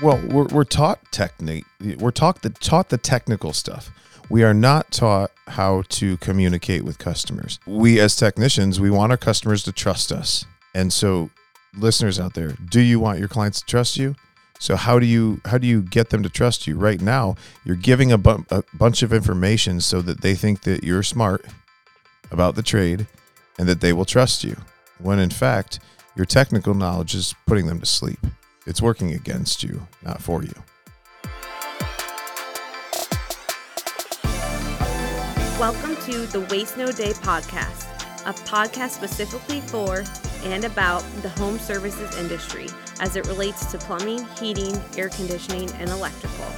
Well, we're, we're taught technique. We're taught the taught the technical stuff. We are not taught how to communicate with customers. We as technicians, we want our customers to trust us. And so, listeners out there, do you want your clients to trust you? So how do you how do you get them to trust you? Right now, you're giving a, bu- a bunch of information so that they think that you're smart about the trade and that they will trust you. When in fact, your technical knowledge is putting them to sleep. It's working against you, not for you. Welcome to the Waste No Day podcast, a podcast specifically for and about the home services industry as it relates to plumbing, heating, air conditioning, and electrical.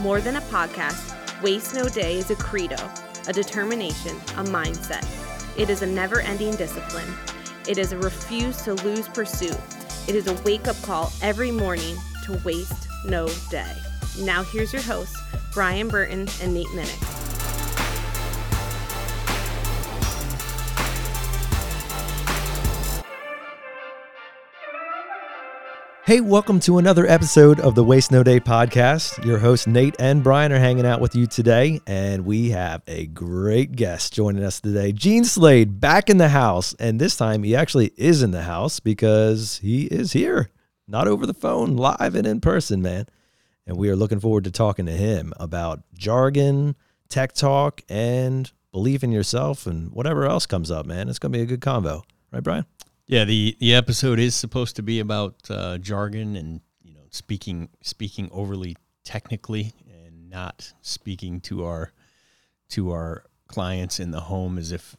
More than a podcast, Waste No Day is a credo, a determination, a mindset. It is a never ending discipline. It is a refuse to lose pursuit. It is a wake up call every morning to waste no day. Now, here's your hosts, Brian Burton and Nate Minnick. Hey, welcome to another episode of the Waste No Day podcast. Your hosts, Nate and Brian, are hanging out with you today, and we have a great guest joining us today. Gene Slade back in the house, and this time he actually is in the house because he is here, not over the phone, live and in person, man. And we are looking forward to talking to him about jargon, tech talk, and belief in yourself and whatever else comes up, man. It's going to be a good convo. Right, Brian? Yeah, the the episode is supposed to be about uh, jargon and you know speaking speaking overly technically and not speaking to our to our clients in the home as if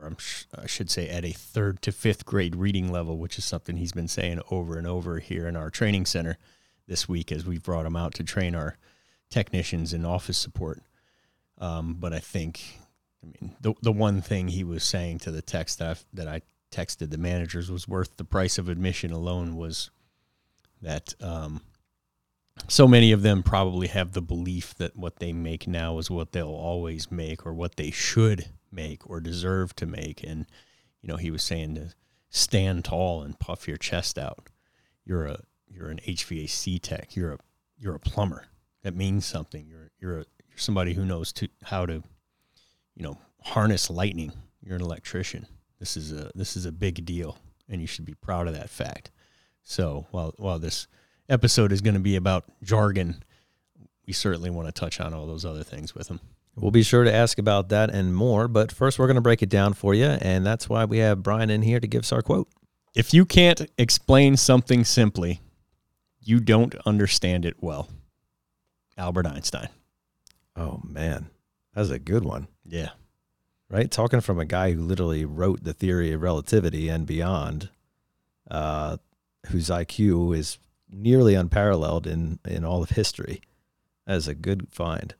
or sh- I should say at a third to fifth grade reading level, which is something he's been saying over and over here in our training center this week as we've brought him out to train our technicians in office support. Um, but I think, I mean, the the one thing he was saying to the text that I, that I texted the managers was worth the price of admission alone was that um, so many of them probably have the belief that what they make now is what they'll always make or what they should make or deserve to make. And, you know, he was saying to stand tall and puff your chest out. You're a you're an HVAC tech. You're a you're a plumber. That means something. You're you're a, you're somebody who knows to how to, you know, harness lightning. You're an electrician. This is a this is a big deal, and you should be proud of that fact. So while while this episode is going to be about jargon, we certainly want to touch on all those other things with him. We'll be sure to ask about that and more, but first we're going to break it down for you, and that's why we have Brian in here to give us our quote. If you can't explain something simply, you don't understand it well. Albert Einstein. Oh man, that's a good one. Yeah. Right, talking from a guy who literally wrote the theory of relativity and beyond, uh, whose IQ is nearly unparalleled in in all of history. as a good find.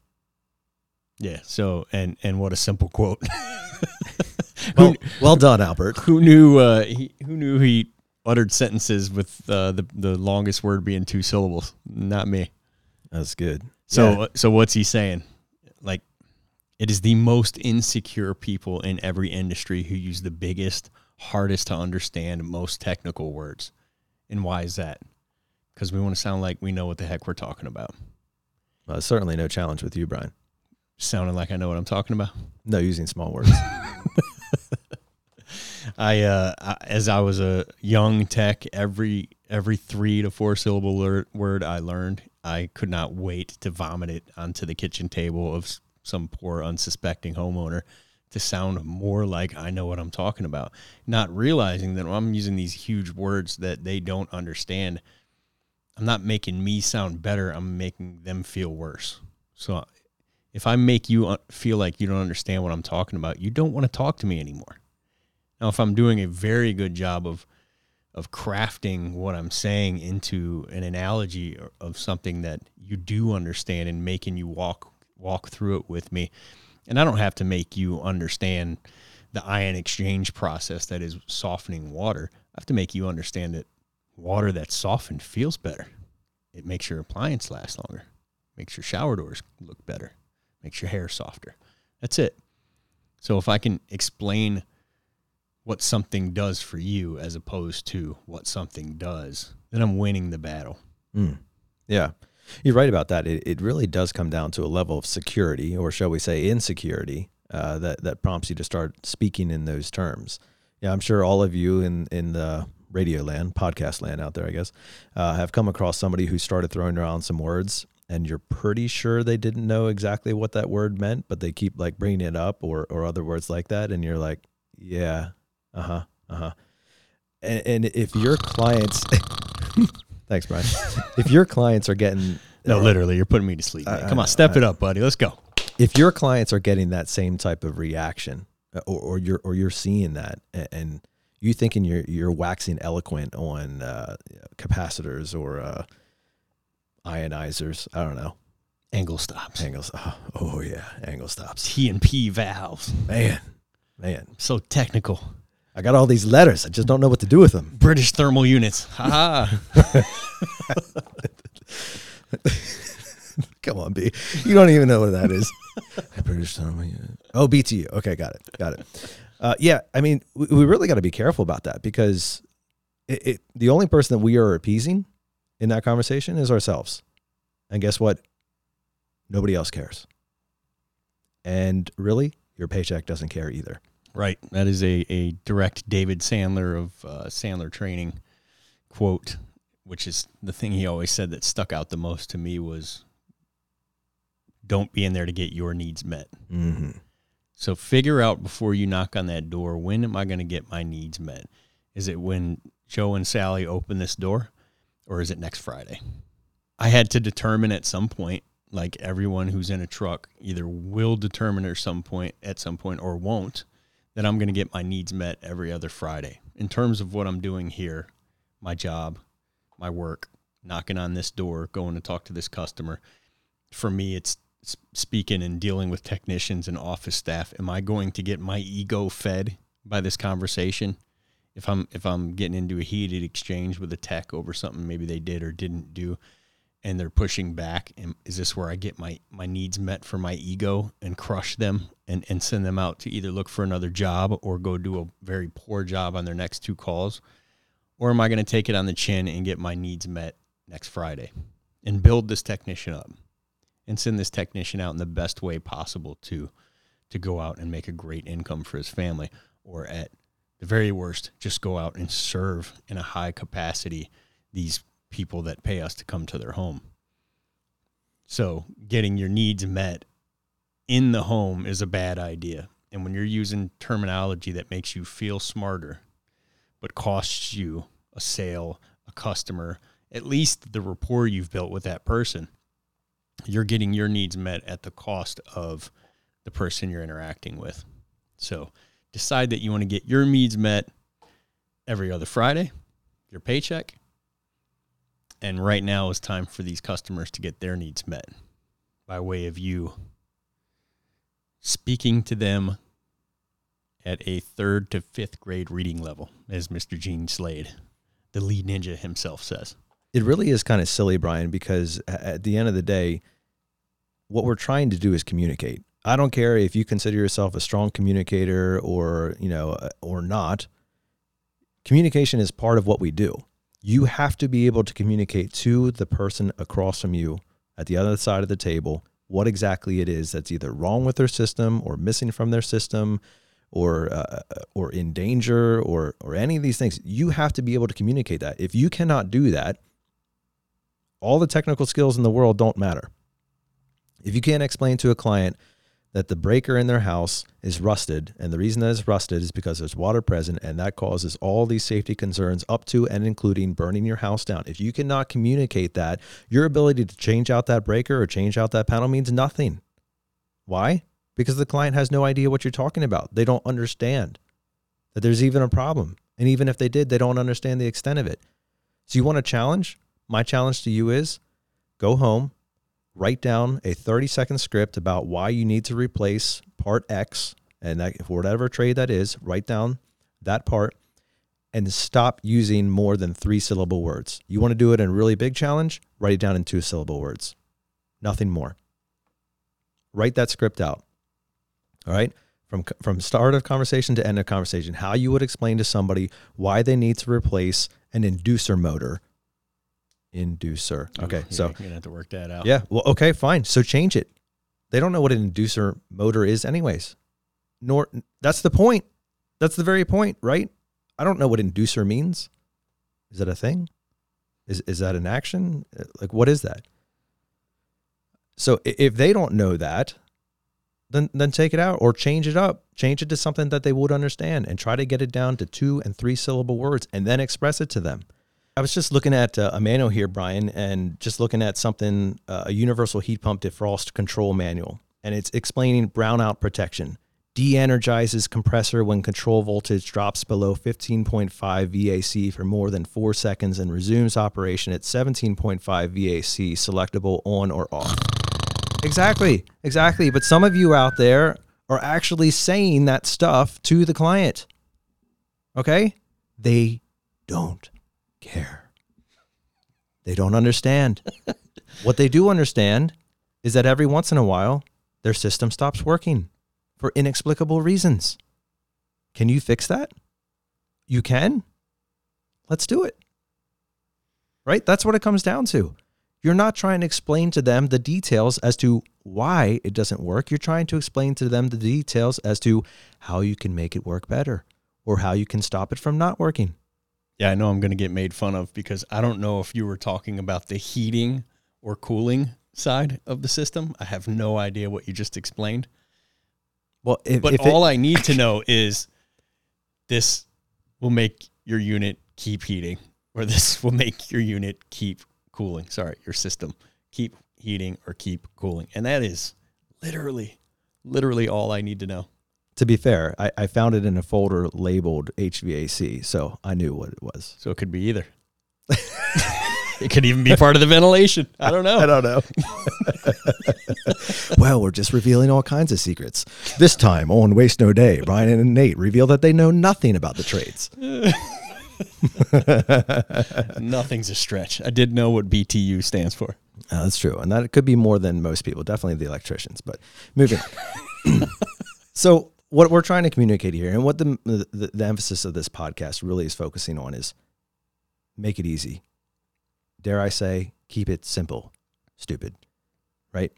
Yeah. So and and what a simple quote. well, well done, Albert. Who knew? Uh, he, who knew he uttered sentences with uh, the the longest word being two syllables? Not me. That's good. So yeah. so what's he saying? Like, it is the most insecure people in every industry who use the biggest, hardest to understand, most technical words. And why is that? Because we want to sound like we know what the heck we're talking about. Well, certainly no challenge with you, Brian. Sounding like I know what I'm talking about. No, using small words. I, uh, I, as I was a young tech, every every three to four syllable word I learned, I could not wait to vomit it onto the kitchen table of some poor unsuspecting homeowner to sound more like I know what I'm talking about, not realizing that I'm using these huge words that they don't understand. I'm not making me sound better. I'm making them feel worse. So if I make you uh, feel like you don't understand what I'm talking about, you don't want to talk to me anymore. Now, if I'm doing a very good job of of crafting what I'm saying into an analogy of something that you do understand and making you walk walk through it with me, and I don't have to make you understand the ion exchange process that is softening water. I have to make you understand that water that's softened feels better. It makes your appliance last longer, makes your shower doors look better, makes your hair softer. That's it. So if I can explain what something does for you as opposed to what something does, then I'm winning the battle. Mm. Yeah. You're right about that. It, it really does come down to a level of security, or shall we say insecurity, uh, that, that prompts you to start speaking in those terms. Yeah, I'm sure all of you in, in the radio land, podcast land out there, I guess, uh, have come across somebody who started throwing around some words and you're pretty sure they didn't know exactly what that word meant, but they keep like bringing it up or, or other words like that. And you're like, yeah, uh huh, uh huh. And, and if your clients, thanks, Brian. if your clients are getting, No, literally, you're putting me to sleep. I- Come I- on, step it up, buddy. Let's go. if your clients are getting that same type of reaction uh, or, or you're or you're seeing that a- and you thinking you're you're waxing eloquent on uh, capacitors or uh, ionizers i don't know Angle stops. angles oh, oh yeah angle stops T and P valves. man man So technical. I got all these letters i just don't know what to do with them British thermal units. Ha come on b you don't even know what that is British Thermal Unit. oh btu okay got it got it uh, yeah i mean we, we really got to be careful about that because it, it, the only person that we are appeasing in that conversation is ourselves. And guess what? Nobody else cares. And really, your paycheck doesn't care either. Right. That is a, a direct David Sandler of uh, Sandler training quote, which is the thing he always said that stuck out the most to me was don't be in there to get your needs met. Mm-hmm. So figure out before you knock on that door, when am I going to get my needs met? Is it when Joe and Sally open this door or is it next Friday? I had to determine at some point, like everyone who's in a truck either will determine at some point at some point or won't that I'm going to get my needs met every other Friday. In terms of what I'm doing here, my job, my work, knocking on this door, going to talk to this customer. For me, it's speaking and dealing with technicians and office staff. Am I going to get my ego fed by this conversation? If I'm if I'm getting into a heated exchange with a tech over something maybe they did or didn't do, and they're pushing back, and is this where I get my my needs met for my ego and crush them and and send them out to either look for another job or go do a very poor job on their next two calls? Or am I going to take it on the chin and get my needs met next Friday and build this technician up and send this technician out in the best way possible to to go out and make a great income for his family or at the very worst just go out and serve in a high capacity these people that pay us to come to their home. So, getting your needs met in the home is a bad idea. And when you're using terminology that makes you feel smarter but costs you a sale, a customer, at least the rapport you've built with that person, you're getting your needs met at the cost of the person you're interacting with. So decide that you want to get your needs met every other Friday, your paycheck. And right now is time for these customers to get their needs met by way of you speaking to them at a third to fifth grade reading level, as Mr. Gene Slade, the lead ninja himself, says. It really is kind of silly, Brian, because at the end of the day, what we're trying to do is communicate. I don't care if you consider yourself a strong communicator or, you know, uh, or not. Communication is part of what we do. You have to be able to communicate to the person across from you at the other side of the table what exactly it is that's either wrong with their system or missing from their system or uh, or in danger or or any of these things. You have to be able to communicate that. If you cannot do that, all the technical skills in the world don't matter. If you can't explain to a client that the breaker in their house is rusted, and the reason that it's rusted is because there's water present, and that causes all these safety concerns up to and including burning your house down. If you cannot communicate that, your ability to change out that breaker or change out that panel means nothing. Why? Because the client has no idea what you're talking about. They don't understand that there's even a problem. And even if they did, they don't understand the extent of it. So you want a challenge? My challenge to you is go home, write down a 30 second script about why you need to replace part X and that whatever trade that is, write down that part and stop using more than three syllable words. You want to do it in a really big challenge? Write it down in two syllable words. Nothing more. Write that script out. All right? From from start of conversation to end of conversation, how you would explain to somebody why they need to replace an inducer motor Inducer. Okay, Yeah, so you're gonna have to work that out. yeah, well, okay, fine. So change it. They don't know what an inducer motor is, anyways. Nor that's the point. That's the very point, right? I don't know what inducer means. Is that a thing? Is is that an action? Uh, Like, what is that? So if they don't know that, then then take it out or change it up. Change it to something that they would understand, and try to get it down to two and three syllable words, and then express it to them. I was just looking at uh, a manual here, Brian, and just looking at something, uh, a universal heat pump defrost control manual, and it's explaining brownout protection. De-energizes compressor when control voltage drops below 15.5 VAC for more than four seconds and resumes operation at 17.5 VAC, selectable on or off. Exactly, exactly. But some of you out there are actually saying that stuff to the client. Okay? They don't care. They don't understand. what they do understand is that every once in a while, their system stops working for inexplicable reasons. Can you fix that? You can? Let's do it. Right? That's what it comes down to. You're not trying to explain to them the details as to why it doesn't work. You're trying to explain to them the details as to how you can make it work better or how you can stop it from not working. Yeah, I know I'm going to get made fun of because I don't know if you were talking about the heating or cooling side of the system. I have no idea what you just explained. Well, if, But if it- all I need to know is this will make your unit keep heating or this will make your unit keep cooling. Sorry, your system keep heating or keep cooling. And that is literally, literally all I need to know. To be fair, I, I found it in a folder labeled HVAC, so I knew what it was. So it could be either. it could even be part of the ventilation. I don't know. I don't know. well, we're just revealing all kinds of secrets. This time on Waste No Day, Brian and Nate reveal that they know nothing about the trades. Nothing's a stretch. I did know what BTU stands for. Uh, that's true, and that could be more than most people. Definitely the electricians. But moving on. so, what we're trying to communicate here, and what the, the the emphasis of this podcast really is focusing on, is make it easy. Dare I say, keep it simple, stupid, right?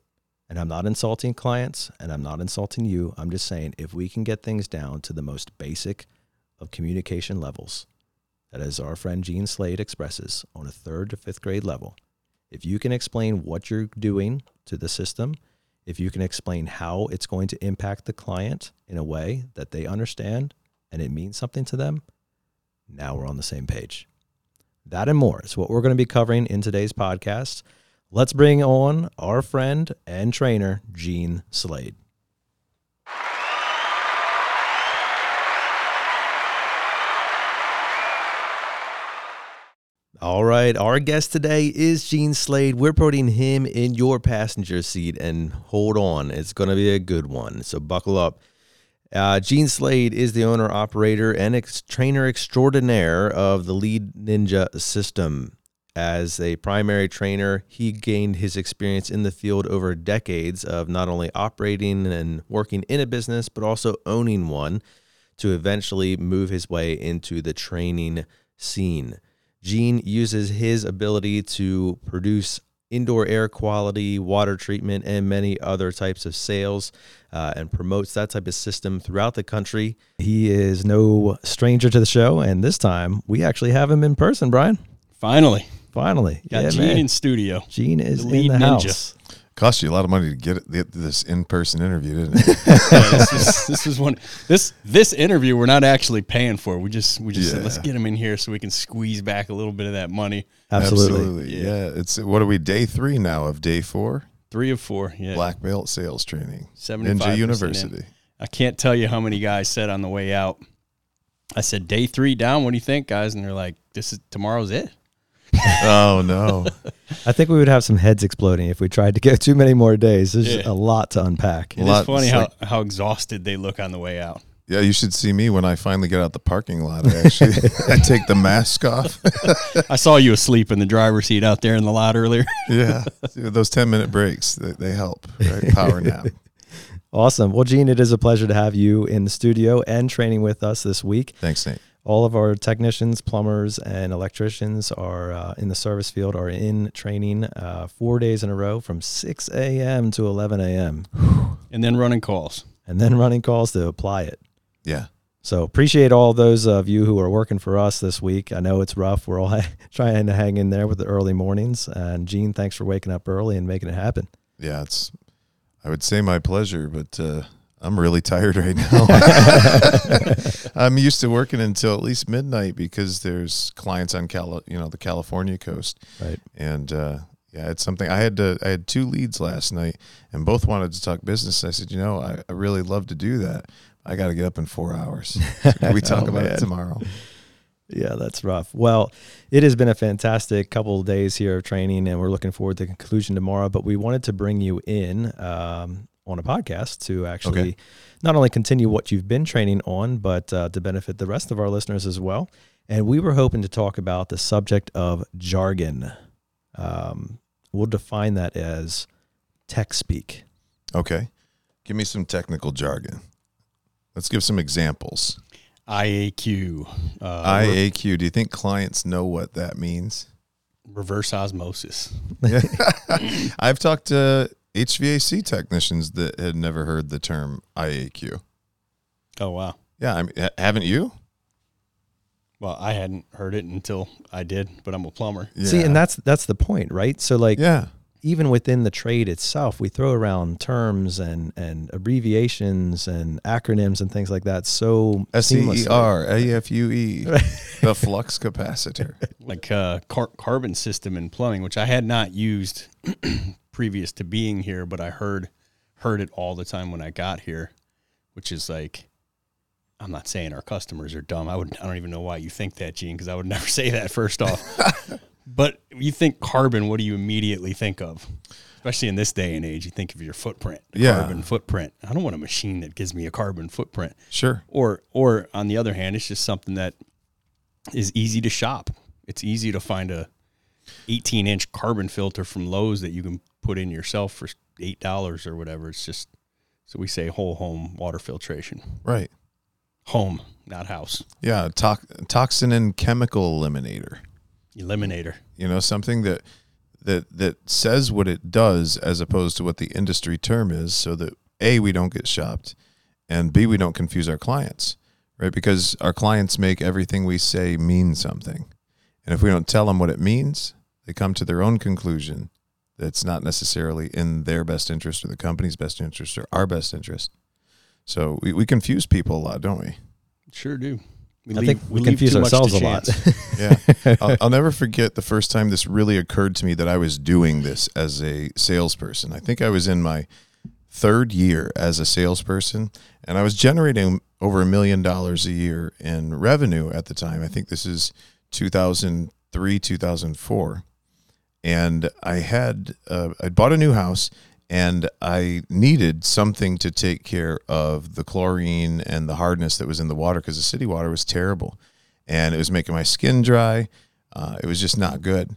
And I'm not insulting clients, and I'm not insulting you. I'm just saying, if we can get things down to the most basic of communication levels, that as our friend Gene Slade expresses, on a third to fifth grade level if you can explain what you're doing to the system, if you can explain how it's going to impact the client in a way that they understand and it means something to them, now we're on the same page. That and more is what we're going to be covering in today's podcast. Let's bring on our friend and trainer, Gene Slade. All right, our guest today is Gene Slade. We're putting him in your passenger seat, and hold on, it's going to be a good one. So buckle up. Uh, Gene Slade is the owner, operator, and ex- trainer extraordinaire of the Lead Ninja system. As a primary trainer, he gained his experience in the field over decades of not only operating and working in a business, but also owning one to eventually move his way into the training scene. Gene uses his ability to produce indoor air quality, water treatment, and many other types of sales uh, and promotes that type of system throughout the country. He is no stranger to the show, and this time we actually have him in person, Brian. Finally, Finally. got Yeah, Gene man. in studio. Gene is the in the ninja. house. Cost you a lot of money to get get this in person interview, didn't it? Yeah, this, is, this is one. This this interview we're not actually paying for. We just we just said let's get him in here so we can squeeze back a little bit of that money. Absolutely. Yeah. It's what are we day three now of day four? Three of four. Yeah, Black belt sales training. 75% Ninja in. University. I can't tell you how many guys said on the way out. I said day three down. What do you think, guys? And they're like, "This is tomorrow's it." Oh no. I think we would have some heads exploding if we tried to go too many more days. There's Yeah. a lot to unpack. It is lot- funny how, like- how exhausted they look on the way out. Yeah, you should see me when I finally get out the parking lot. I actually I take the mask off. I saw you asleep in the driver's seat out there in the lot earlier. yeah. Those 10 minute breaks, they, they help, right? Power nap. Awesome. Well, Gene, it is a pleasure to have you in the studio and training with us this week. Thanks, Nate. All of our technicians, plumbers, and electricians are uh, in the service field are in training uh, four days in a row from 6 a.m. to 11 a.m. And then running calls. and then running calls to apply it. Yeah. So appreciate all those of you who are working for us this week. I know it's rough. We're all trying to hang in there with the early mornings. And Gene, thanks for waking up early and making it happen. Yeah, it's I would say my pleasure, but uh, I'm really tired right now. I'm used to working until at least midnight because there's clients on Cali- you know, the California coast. Right. And uh, yeah, it's something I had to I had two leads last night and both wanted to talk business. I said, you know, I, I really love to do that. I got to get up in four hours. We talk Oh, about man. it tomorrow? Yeah, that's rough. Well, it has been a fantastic couple of days here of training, and we're looking forward to the conclusion tomorrow. But we wanted to bring you in um, on a podcast to actually Okay. not only continue what you've been training on, but uh, to benefit the rest of our listeners as well. And we were hoping to talk about the subject of jargon. Um, we'll define that as tech speak. Okay. Give me some technical jargon. Let's give some examples. IAQ. Uh, IAQ. Do you think clients know what that means? reverse osmosis. I've talked to HVAC technicians that had never heard the term IAQ. Oh, wow. Yeah, I mean, ha- haven't you? Well, I hadn't heard it until I did, but I'm a plumber. Yeah. See, and that's that's the point, right? So like yeah, even within the trade itself, we throw around terms and and abbreviations and acronyms and things like that. So S E E seamlessly. R A F U E, the flux capacitor. like uh, car- carbon system in plumbing, which I had not used previous to being here, but I heard heard it all the time when I got here, which is like I'm not saying our customers are dumb. I would I don't even know why you think that, Gene, because I would never say that first off. but you think carbon, what do you immediately think of? Especially in this day and age, you think of your footprint, Yeah. carbon footprint. I don't want a machine that gives me a carbon footprint. Sure. Or or on the other hand, it's just something that is easy to shop. It's easy to find a 18 inch carbon filter from Lowe's that you can put in yourself for eight dollars or whatever. It's just so we say whole home water filtration. Right. Home, not house. Yeah, to- toxin and chemical eliminator. Eliminator. You know, something that that that says what it does as opposed to what the industry term is, so that a we don't get shopped, and b we don't confuse our clients, right? Because our clients make everything we say mean something, and if we don't tell them what it means, they come to their own conclusion that's not necessarily in their best interest or the company's best interest or our best interest. So we, we confuse people a lot, don't we? Sure do. We I think we leave confuse too much to ourselves a lot. Yeah. I'll, I'll never forget the first time this really occurred to me that I was doing this as a salesperson. I think I was in my third year as a salesperson, and I was generating over a million dollars a year in revenue at the time. I think this is 2003, 2004. And I had, uh, I bought a new house and I needed something to take care of the chlorine and the hardness that was in the water because the city water was terrible and it was making my skin dry. Uh, it was just not good.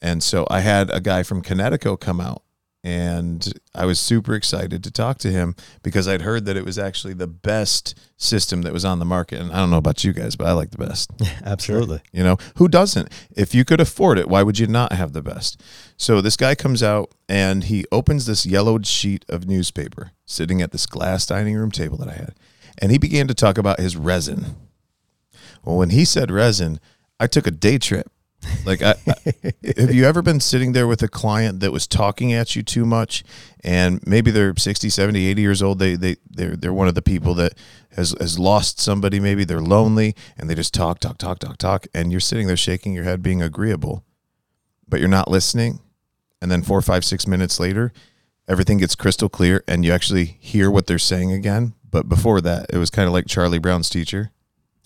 And so I had a guy from Kinetico come out and I was super excited to talk to him because I'd heard that it was actually the best system that was on the market. And I don't know about you guys, but I like the best. Absolutely. You know, who doesn't? If you could afford it, why would you not have the best? So this guy comes out and he opens this yellowed sheet of newspaper sitting at this glass dining room table that I had. And he began to talk about his resin. Well, when he said resin, I took a day trip. Like, I, I- have you ever been sitting there with a client that was talking at you too much, and maybe they're 60, 70, 80 years old? They they they're they're one of the people that has has lost somebody. Maybe they're lonely, and they just talk, talk, talk, talk, talk, and you're sitting there shaking your head, being agreeable, but you're not listening. And then four, five, six minutes later, everything gets crystal clear, and you actually hear what they're saying again. But before that, it was kind of like Charlie Brown's teacher.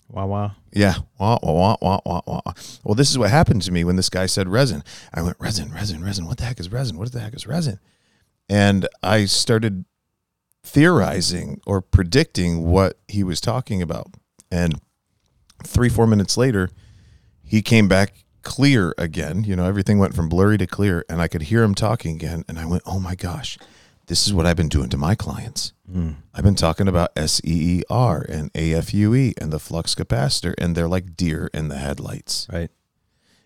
Wow, wow. Yeah. Wah, wah, wah, wah, wah, wah. Well, this is what happened to me when this guy said resin. I went, resin, resin, resin. What the heck is resin? What the heck is resin? And I started theorizing or predicting what he was talking about. And three, four minutes later, he came back clear again. You know, everything went from blurry to clear, and I could hear him talking again. And I went, oh my gosh, this is what I've been doing to my clients. Mm. I've been talking about SEER and AFUE and the flux capacitor, and they're like deer in the headlights. Right.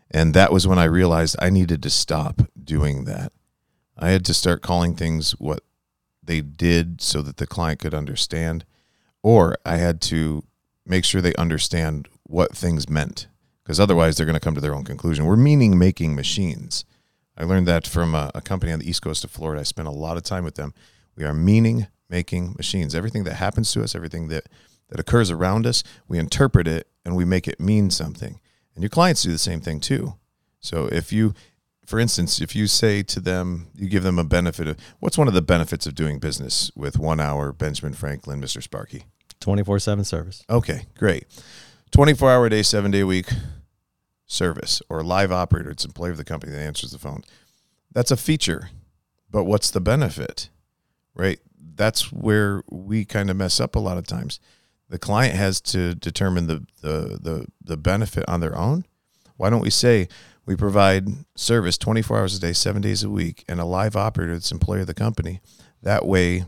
And that was when I realized I needed to stop doing that. I had to start calling things what they did so that the client could understand, or I had to make sure they understand what things meant because otherwise they're going to come to their own conclusion. We're meaning making machines. I learned that from a, a company on the east coast of Florida. I spent a lot of time with them. We are meaning making machines. Everything that happens to us, everything that, that occurs around us, we interpret it and we make it mean something. And your clients do the same thing too. So if you, for instance, if you say to them, you give them a benefit of what's one of the benefits of doing business with one hour Benjamin Franklin, Mr. Sparky? 24 7 service. Okay, great. 24 hour a day, seven day a week service or live operator. It's employee of the company that answers the phone. That's a feature, but what's the benefit? Right? That's where we kind of mess up a lot of times. The client has to determine the, the, the, the benefit on their own. Why don't we say we provide service 24 hours a day, seven days a week, and a live operator that's employee of the company? That way,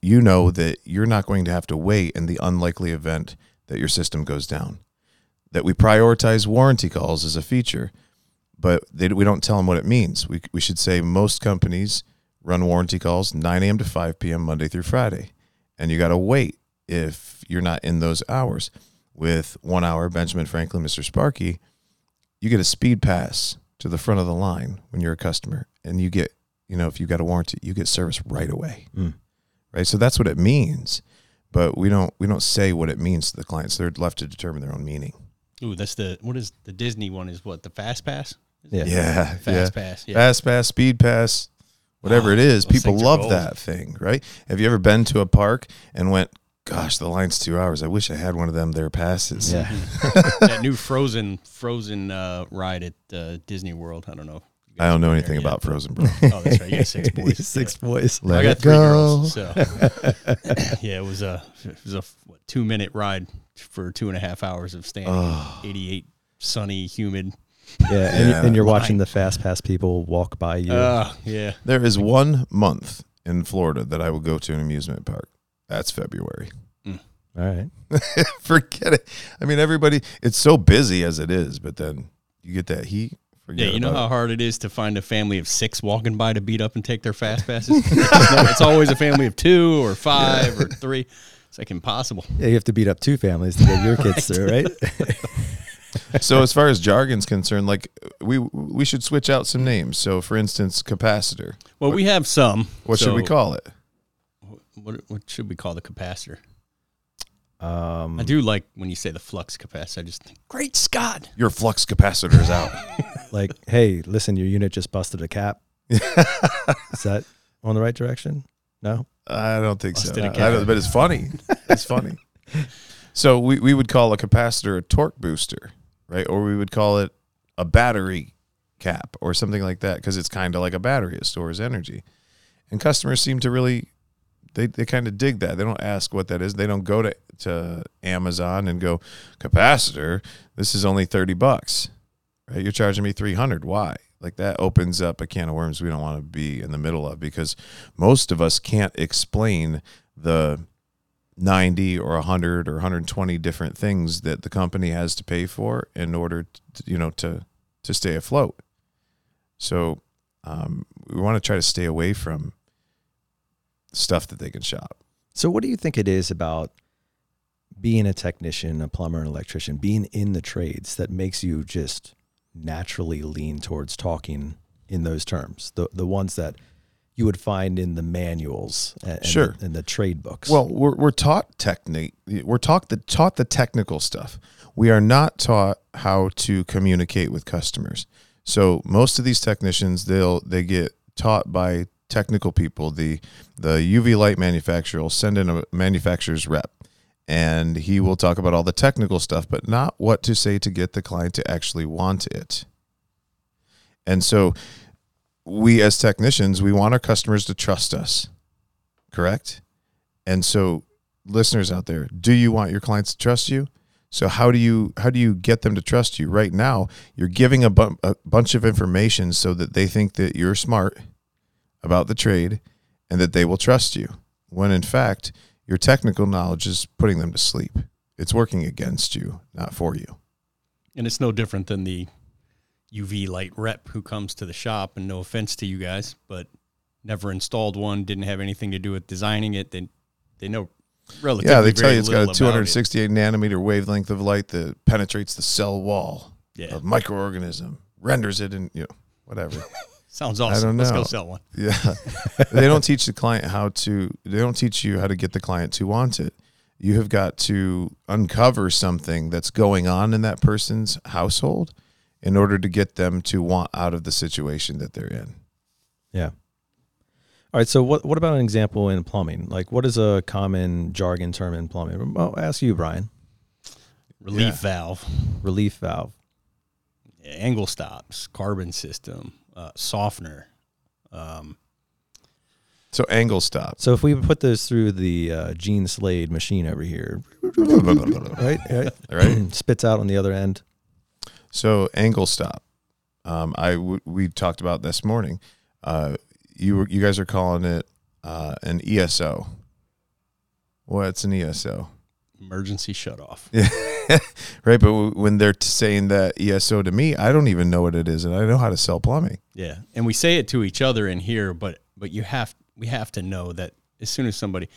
you know that you're not going to have to wait in the unlikely event that your system goes down. That we prioritize warranty calls as a feature, but they, we don't tell them what it means. We, we should say most companies run warranty calls 9 a.m. to 5 p.m. Monday through Friday. And you got to wait if you're not in those hours. With one hour, Benjamin Franklin, Mr. Sparky, you get a speed pass to the front of the line when you're a customer. And you get, you know, if you got a warranty, you get service right away. Mm. Right. So that's what it means. But we don't we don't say what it means to the clients. They're left to determine their own meaning. Ooh, that's the what is the Disney one? Is what the Fast Pass? Yeah. Yeah. Fast yeah. Pass. Yeah. Fast pass, speed pass, whatever Wow, it is. People love that thing, right? Have you ever been to a park and went, gosh, the line's two hours. I wish I had one of them there passes. Yeah. that new Frozen Frozen uh, ride at uh, Disney World. I don't know. If you I don't know anything about yet, Frozen, bro. but- Oh, that's right. You got six boys. Six boys. Let I got it three go. girls. So yeah, it was a it was a what, two minute ride for two and a half hours of standing. Oh. Eighty eight sunny, humid. Yeah. And, Yeah. and you're watching the fast pass people walk by you. Uh, yeah. There is one month in Florida that I will go to an amusement park. That's February. All right. Forget it. I mean, everybody, it's so busy as it is, but then you get that heat. Forget Yeah, you know how it. hard it is to find a family of six walking by to beat up and take their fast passes. it's, no- it's always a family of two or five or three. It's like impossible. Yeah, you have to beat up two families to get your kids through, right? so as far as jargon's concerned, like we we should switch out some names. So for instance, capacitor. Well, we have some. What should we call it? What, what should we call the capacitor? Um, I do like when you say the flux capacitor. I just think, great Scott. Your flux capacitor is out. like, hey, listen, your unit just busted a cap. Is that on the right direction? No. I don't think so. Busted a I cap. don't- but it's funny. It's funny. So we, we would call a capacitor a torque booster, right? Or we would call it a battery cap or something like that because it's kind of like a battery. It stores energy. And customers seem to really, they, they kind of dig that. They don't ask what that is. They don't go to, to Amazon and go, capacitor, this is only 30 bucks, right? You're charging me 300. Why? Like that opens up a can of worms we don't want to be in the middle of because most of us can't explain the 90 or 100 or 120 different things that the company has to pay for in order to, you know to to stay afloat so um, we want to try to stay away from stuff that they can shop So, what do you think it is about being a technician, a plumber, an electrician, being in the trades that makes you just naturally lean towards talking in those terms? The the ones that you would find in the manuals and, Sure. the, and the trade books. well we're, we're taught technique we're taught the taught the technical stuff we are not taught how to communicate with customers so most of these technicians they'll they get taught by technical people the the uv light manufacturer will send in a manufacturer's rep and he will talk about all the technical stuff but not what to say to get the client to actually want it. And so we as technicians we want our customers to trust us correct? And so listeners out there do you want your clients to trust you? So how do you how do you get them to trust you? Right now you're giving a, bu- a bunch of information so that they think that you're smart about the trade and that they will trust you. When in fact, your technical knowledge is putting them to sleep. It's working against you, not for you. And it's no different than the UV light rep who comes to the shop. And no offense to you guys, but never installed one, didn't have anything to do with designing it. They they know relatively. Yeah, they tell you it's got a little about it. 268 nanometer wavelength of light that penetrates the cell wall Yeah, of microorganism, renders it in you know whatever. sounds I awesome. don't Let's go sell one. Yeah. they don't teach the client how to, they don't teach you how to get the client to want it. You have got to uncover something that's going on in that person's household in order to get them to want out of the situation that they're in. Yeah. All right. So what what about an example in plumbing? Like what is a common jargon term in plumbing? I'll ask you, Brian. Relief Yeah. valve, Relief valve. angle stops, carbon system, uh, softener. Um, So angle stop. So if we put this through the uh, Gene Slade machine over here, right, right, Right. spits out on the other end. So angle stop. Um, I w- we talked about this morning. Uh, you were- you guys are calling it uh, an ESO. What's an E ESO? Emergency shut off. Yeah. right. But w- when they're t- saying that ESO to me, I don't even know what it is, and I know how to sell plumbing. Yeah, and we say it to each other in here, but but you have we have to know that as soon as somebody,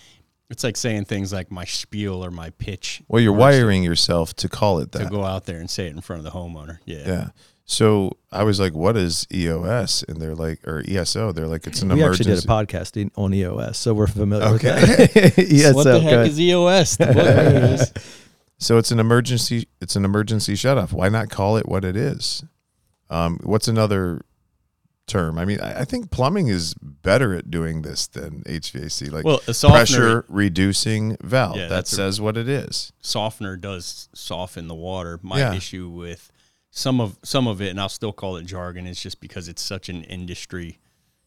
it's like saying things like my spiel or my pitch. Well, you're wiring yourself to call it that. to go out there and say it in front of the homeowner. Yeah, Yeah. So I was like, "What is EOS?" And they're like, or ESO. They're like, "It's an emergency." we actually did a podcast in- on EOS, so we're familiar Okay. with that. ESO, what the heck is EOS? The book, there it is. So it's an emergency. It's an emergency shut off. Why not call it what it is? Um, what's another term? I mean, I, I think plumbing is better at doing this than HVAC. Like Well, a softener, pressure reducing valve. Yeah, that that's a- says what it is. softener does soften the water. My Yeah. issue with some of some of it, and I'll still call it jargon, is just because it's such an industry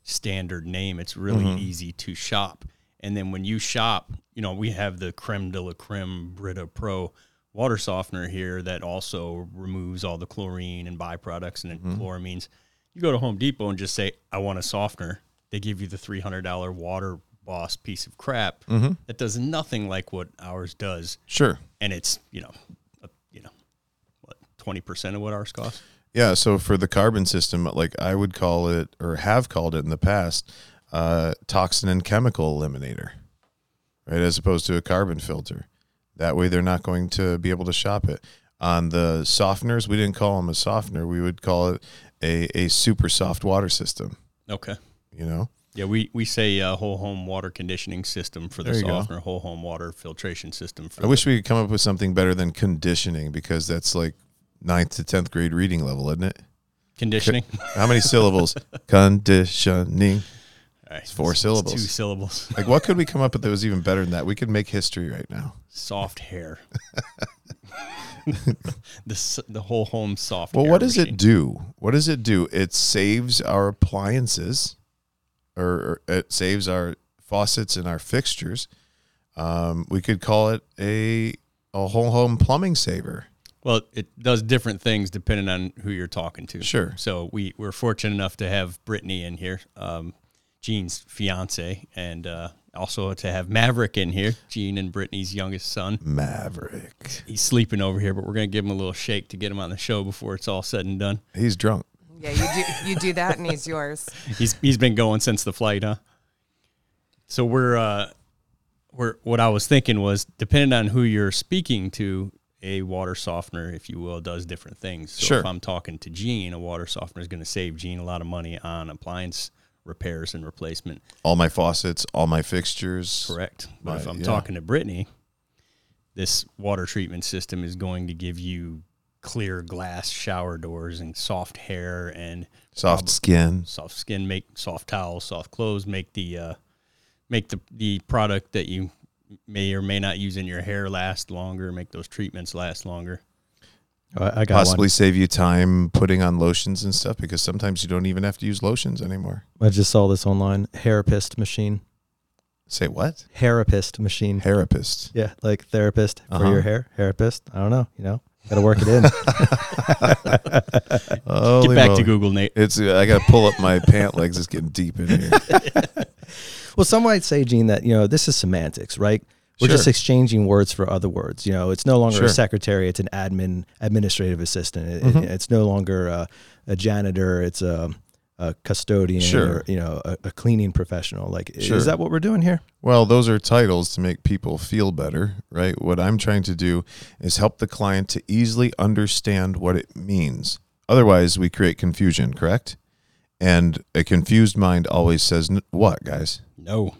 standard name. It's really Mm-hmm. easy to shop. And then when you shop, you know, we have the creme de la creme Brita Pro water softener here that also removes all the chlorine and byproducts and Mm-hmm. chloramines. You go to Home Depot and just say, I want a softener. They give you the $300 water boss piece of crap Mm-hmm. that does nothing like what ours does Sure. and it's you know, a, you know, what twenty percent of what ours cost. Yeah, so for the carbon system, like I would call it or have called it in the past, uh, toxin and chemical eliminator, right? As opposed to a carbon filter. That way they're not going to be able to shop it. On the softeners, we didn't call them a softener. We would call it a, a super soft water system, Okay. you know? Yeah, we we say uh, whole home water conditioning system for the you go. softener, whole home water filtration system for. I wish we could come up with something better than conditioning because that's like ninth to 10th grade reading level, isn't it? conditioning. How many syllables? Conditioning. Right, four it's- it's syllables. two syllables. Like, what could we come up with that was even better than that? We could make history right now. Soft hair. the the whole home soft. Well, what does machine. it do? What does it do? It saves our appliances, or, or it saves our faucets and our fixtures. Um, we could call it a a whole home plumbing saver. Well, it does different things depending on who you're talking to. Sure. So we we're fortunate enough to have Brittany in here, um, Gene's fiance, and uh, also to have Maverick in here, Gene and Brittany's youngest son. Maverick. He's sleeping over here, but we're gonna give him a little shake to get him on the show before it's all said and done. He's drunk. Yeah, you do you do that and he's yours. He's he's been going since the flight, huh? So we're uh, we're what I was thinking was depending on who you're speaking to, a water softener, if you will, does different things. So Sure. if I'm talking to Gene, a water softener is going to save Gene a lot of money on appliance repairs and replacement. All my faucets, all my fixtures. Correct. But if I'm yeah. talking to Brittany, this water treatment system is going to give you clear glass shower doors and soft hair and Soft skin. soft skin, make soft towels, soft clothes, make the uh, make the the product that you may or may not use in your hair last longer, make those treatments last longer. Oh, I I got Possibly one. save you time putting on lotions and stuff because sometimes you don't even have to use lotions anymore. I just saw this online. Hairapist machine. Say what? Hairapist machine. Therapist. Yeah, like therapist for Uh-huh. your hair. Hairapist. I don't know. You know, got to work it in. Get back moly. to Google, Nate. It's I got to pull up my pant legs. It's getting deep in here. well, some might say, Gene, that you know this is semantics, right? We're just exchanging words for other words. You know, it's no longer Sure. a secretary; it's an admin, administrative assistant. It- Mhm. it's no longer a, a janitor; it's a, a custodian, Sure. or you know, a, a cleaning professional. Like, Sure. is that what we're doing here? Well, those are titles to make people feel better, right? What I'm trying to do is help the client to easily understand what it means. Otherwise, we create confusion, correct? And a confused mind always says, "N- "What, guys?" No.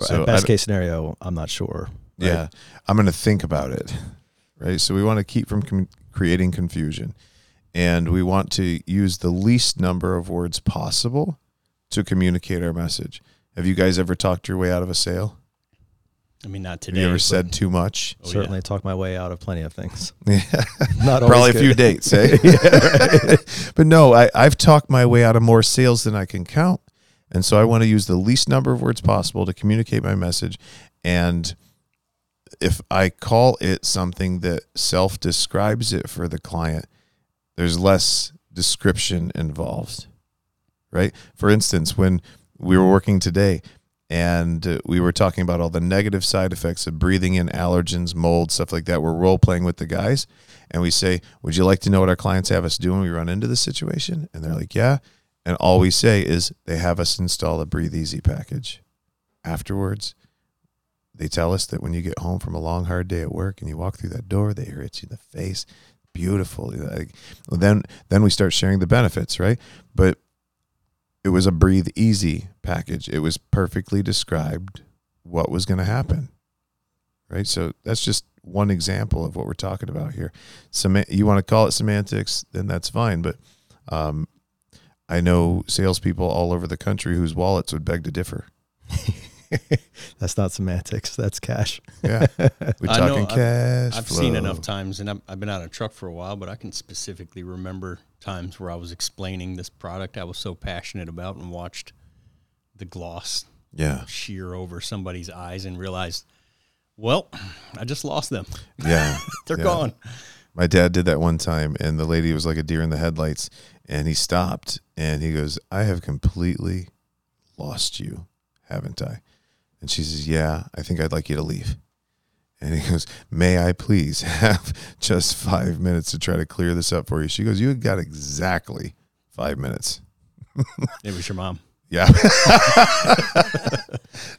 So At best case scenario, I'm not sure. right? Yeah, I'm going to think about it, right? So we want to keep from com- creating confusion, and we want to use the least number of words possible to communicate our message. Have you guys ever talked your way out of a sale? I mean, not Have today. you ever said too much? Oh, yeah. Certainly, talk my way out of plenty of things. Yeah. Not Probably always a few dates, eh? but no, I, I've talked my way out of more sales than I can count. And so I want to use the least number of words possible to communicate my message. And if I call it something that self describes it for the client, there's less description involved, right? For instance, when we were working today and we were talking about all the negative side effects of breathing in allergens, mold, stuff like that, we're role playing with the guys and we say, Would you like to know what our clients have us do when we run into this situation? And they're like, Yeah. And all we say is they have us install a Breathe Easy package. Afterwards, they tell us that when you get home from a long, hard day at work and you walk through that door, they hit you in the face. Beautiful. Like, then, then we start sharing the benefits, right? But it was a Breathe Easy package. It was perfectly described what was going to happen, right? So that's just one example of what we're talking about here. Sem- you want to call it semantics, then that's fine. But um, I know salespeople all over the country whose wallets would beg to differ. That's not semantics. That's cash. Yeah, we're I know, talking I've- I've seen enough times, and I've, I've been out of truck for a while, but I can specifically remember times where I was explaining this product I was so passionate about and watched the gloss Yeah, shear over somebody's eyes and realized, well, I just lost them. yeah. They're Yeah. gone. My dad did that one time, and the lady was like a deer in the headlights, and he stopped and he goes, I have completely lost you, haven't I? And she says, Yeah, I think I'd like you to leave. And he goes, May I please have just five minutes to try to clear this up for you? She goes, You had got exactly five minutes. It was your mom. Yeah.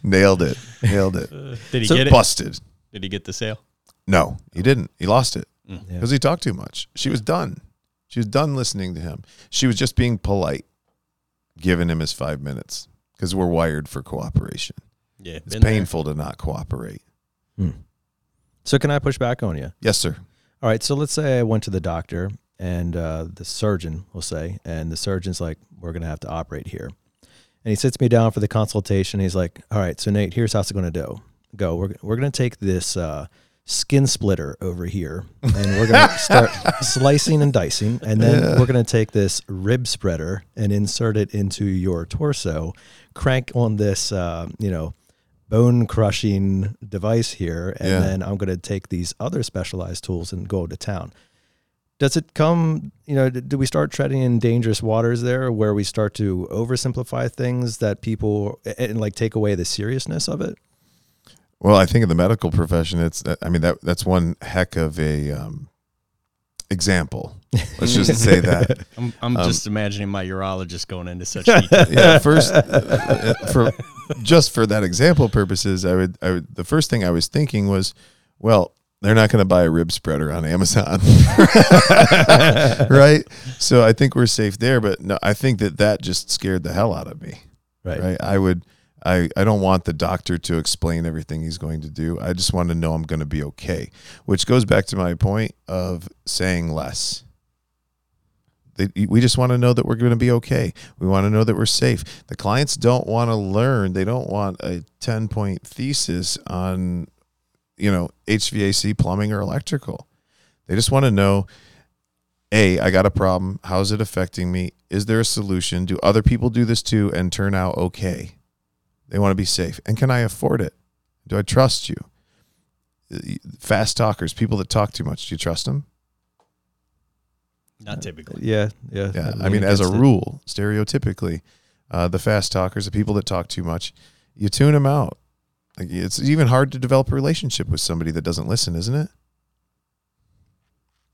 Nailed it. Nailed it. Uh, did he so get it? busted. Did he get the sale? No, he didn't. He lost it Yeah. Because he talked too much. She was done. She was done listening to him. She was just being polite, giving him his five minutes because we're wired for cooperation. Yeah, It's been there. painful to not cooperate. So can I push back on you? Yes, sir. All right. So let's say I went to the doctor and uh, the surgeon, we'll say, and the surgeon's like, we're going to have to operate here. And he sits me down for the consultation. He's like, all right, so Nate, here's how it's going to do. Go. We're, we're going to take this uh, skin splitter over here and we're going to start slicing and dicing. And then Yeah. we're going to take this rib spreader and insert it into your torso, crank on this, uh, you know, bone crushing device here and Yeah. then i'm going to take these other specialized tools and go to town does it come you know do we start treading in dangerous waters there where we start to oversimplify things that people and like take away the seriousness of it Well, I think in the medical profession, it's. I mean that that's one heck of a um, example. Let's just say that. I'm, I'm Um, just imagining my urologist going into such detail. yeah first uh, for just for that example purposes i would i would the first thing i was thinking was well they're not going to buy a rib spreader on amazon right so i think we're safe there but no i think that that just scared the hell out of me right, right i would I, I don't want the doctor to explain everything he's going to do. I just want to know I'm going to be okay, which goes back to my point of saying less. We just want to know that we're going to be okay. We want to know that we're safe. The clients don't want to learn. They don't want a 10 point thesis on, you know, HVAC, plumbing, or electrical. They just want to know A, I got a problem. How is it affecting me? Is there a solution? Do other people do this too and turn out okay? They want to be safe. And can I afford it? Do I trust you? Fast talkers, people that talk too much, do you trust them? Not typically. yeah yeah Yeah, I'd I lean mean, as a against it. rule, stereotypically, uh, the fast talkers, the people that talk too much, You tune them out. Like it's even hard to develop a relationship with somebody that doesn't listen, isn't it?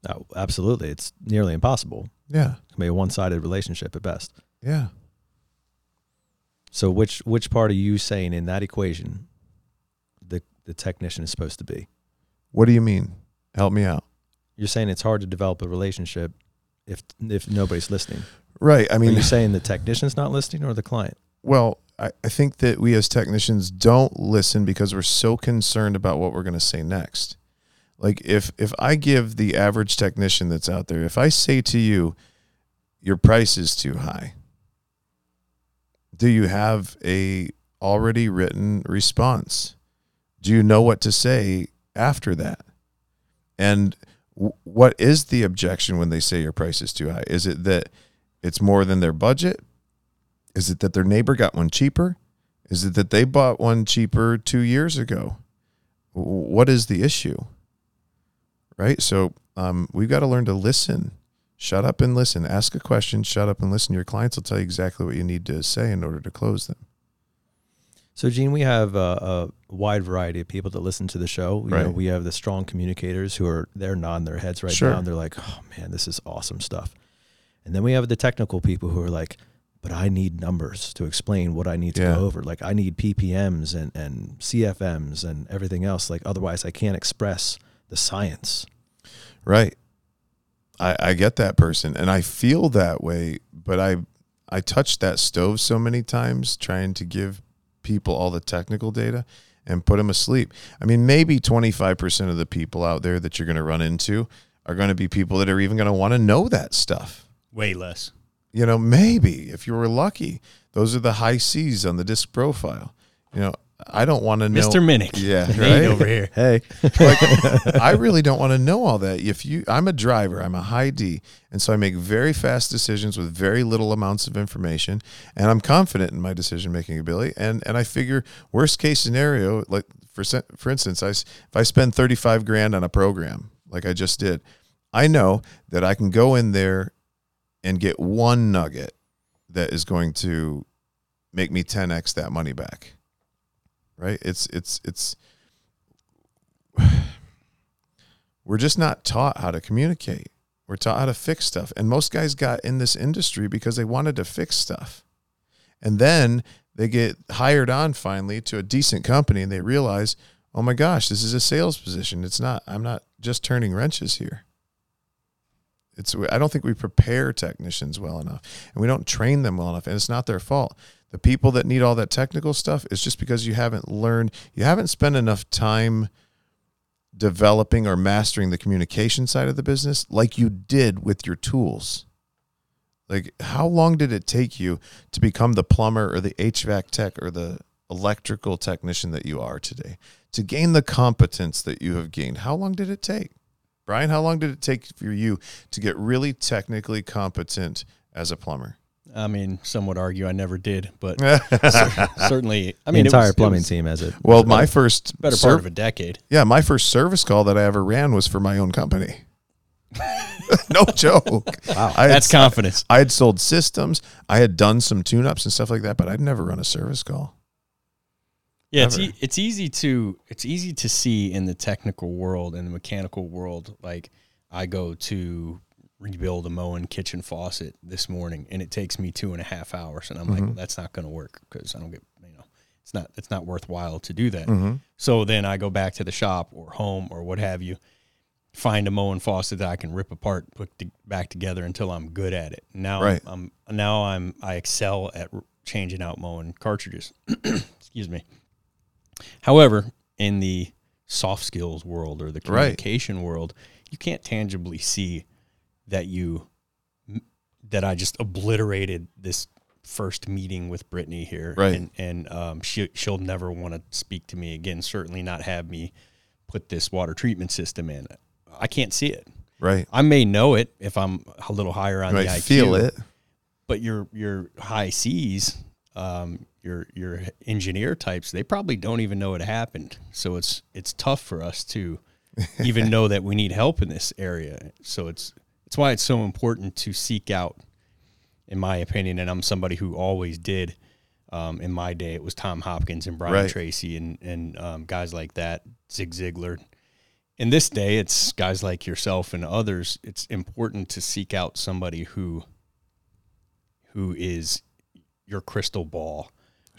No, absolutely. It's nearly impossible. Yeah. It can be a one-sided relationship at best. Yeah. So which which part are you saying in that equation the the technician is supposed to be? What do you mean? Help me out. You're saying it's hard to develop a relationship if if nobody's listening. Right. I mean, mean, you're saying the technician's not listening or the client? Well, I, I think that we as technicians don't listen because we're so concerned about what we're going to say next. Like if if I give the average technician that's out there, if I say to you, your price is too high, do you have a already written response? Do you know what to say after that? And what is the objection when they say your price is too high? Is it that it's more than their budget? Is it that their neighbor got one cheaper? Is it that they bought one cheaper two years ago? What is the issue? Right? So um, we've got to learn to listen. Shut up and listen. Ask a question, shut up and listen. Your clients will tell you exactly what you need to say in order to close them. So, Gene, we have a, a wide variety of people that listen to the show. You know, we have the strong communicators who are they're nodding their heads right Sure. now. And they're like, "Oh man, this is awesome stuff." And then we have the technical people who are like, "But I need numbers to explain what I need to Yeah. go over. Like, I need PPMs and and CFMs and everything else. Like, otherwise, I can't express the science." Right. I, I get that person and I feel that way, but I I touched that stove so many times trying to give people all the technical data and put them asleep. I mean, maybe 25% of the people out there that you're going to run into are going to be people that are even going to want to know that stuff. Way less. You know, maybe if you were lucky, those are the high C's on the disc profile. You know, I don't want to know. Mr. Minnick. Yeah, right? over here. Hey, like I really don't want to know all that. If you I'm a driver, I'm a high D, and so I make very fast decisions with very little amounts of information, and I'm confident in my decision making ability. And and I figure worst case scenario, like for for instance, I if I spend 35 grand on a program like I just did, I know that I can go in there and get one nugget that is going to make me 10x that money back. Right? It's it's it's we're just not taught how to communicate. We're taught how to fix stuff. And most guys got in this industry because they wanted to fix stuff. And then they get hired on finally to a decent company and they realize, oh my gosh, this is a sales position. It's not, I'm not just turning wrenches here. It's, I don't think we prepare technicians well enough and we don't train them well enough. And it's not their fault. The people that need all that technical stuff is just because you haven't learned, you haven't spent enough time developing or mastering the communication side of the business like you did with your tools. Like, how long did it take you to become the plumber or the HVAC tech or the electrical technician that you are today? To gain the competence that you have gained, how long did it take? Brian, how long did it take for you to get really technically competent as a plumber? I mean, some would argue I never did, but certainly, I mean, it entire was- plumbing was team has it. Well, my first better ser- part of a decade. Yeah, my first service call that I ever ran was for my own company. no joke. Wow. I had, That's confidence. I had sold systems. I had done some tune ups and stuff like that, but I'd never run a service call. Yeah, it's, e- it's easy to it's easy to see in the technical world and the mechanical world. Like I go to rebuild a Moen kitchen faucet this morning, and it takes me two and a half hours, and I'm like, well, that's not going to work because I don't get you know it's not it's not worthwhile to do that. Mm-hmm. So then I go back to the shop or home or what have you, find a Moen faucet that I can rip apart, put to, back together until I'm good at it. Now Right. I'm now I'm I excel at changing out Moen cartridges. Excuse me. However, in the soft skills world or the Right. communication world, you can't tangibly see that you that I just obliterated this first meeting with Brittany here, Right. And and um, she she'll never want to speak to me again. Certainly not have me put this water treatment system in. I can't see it. Right. I may know it if I'm a little higher on You the IQ. feel it. but your your high C's, um, your your engineer types, they probably don't even know it happened. So it's it's tough for us to even know that we need help in this area. So it's it's why it's so important to seek out, in my opinion, and I'm somebody who always did Um, in my day, it was Tom Hopkins and Brian Right. Tracy and and um, guys like that, Zig Ziglar. In this day, it's guys like yourself and others. It's important to seek out somebody who who is your crystal ball,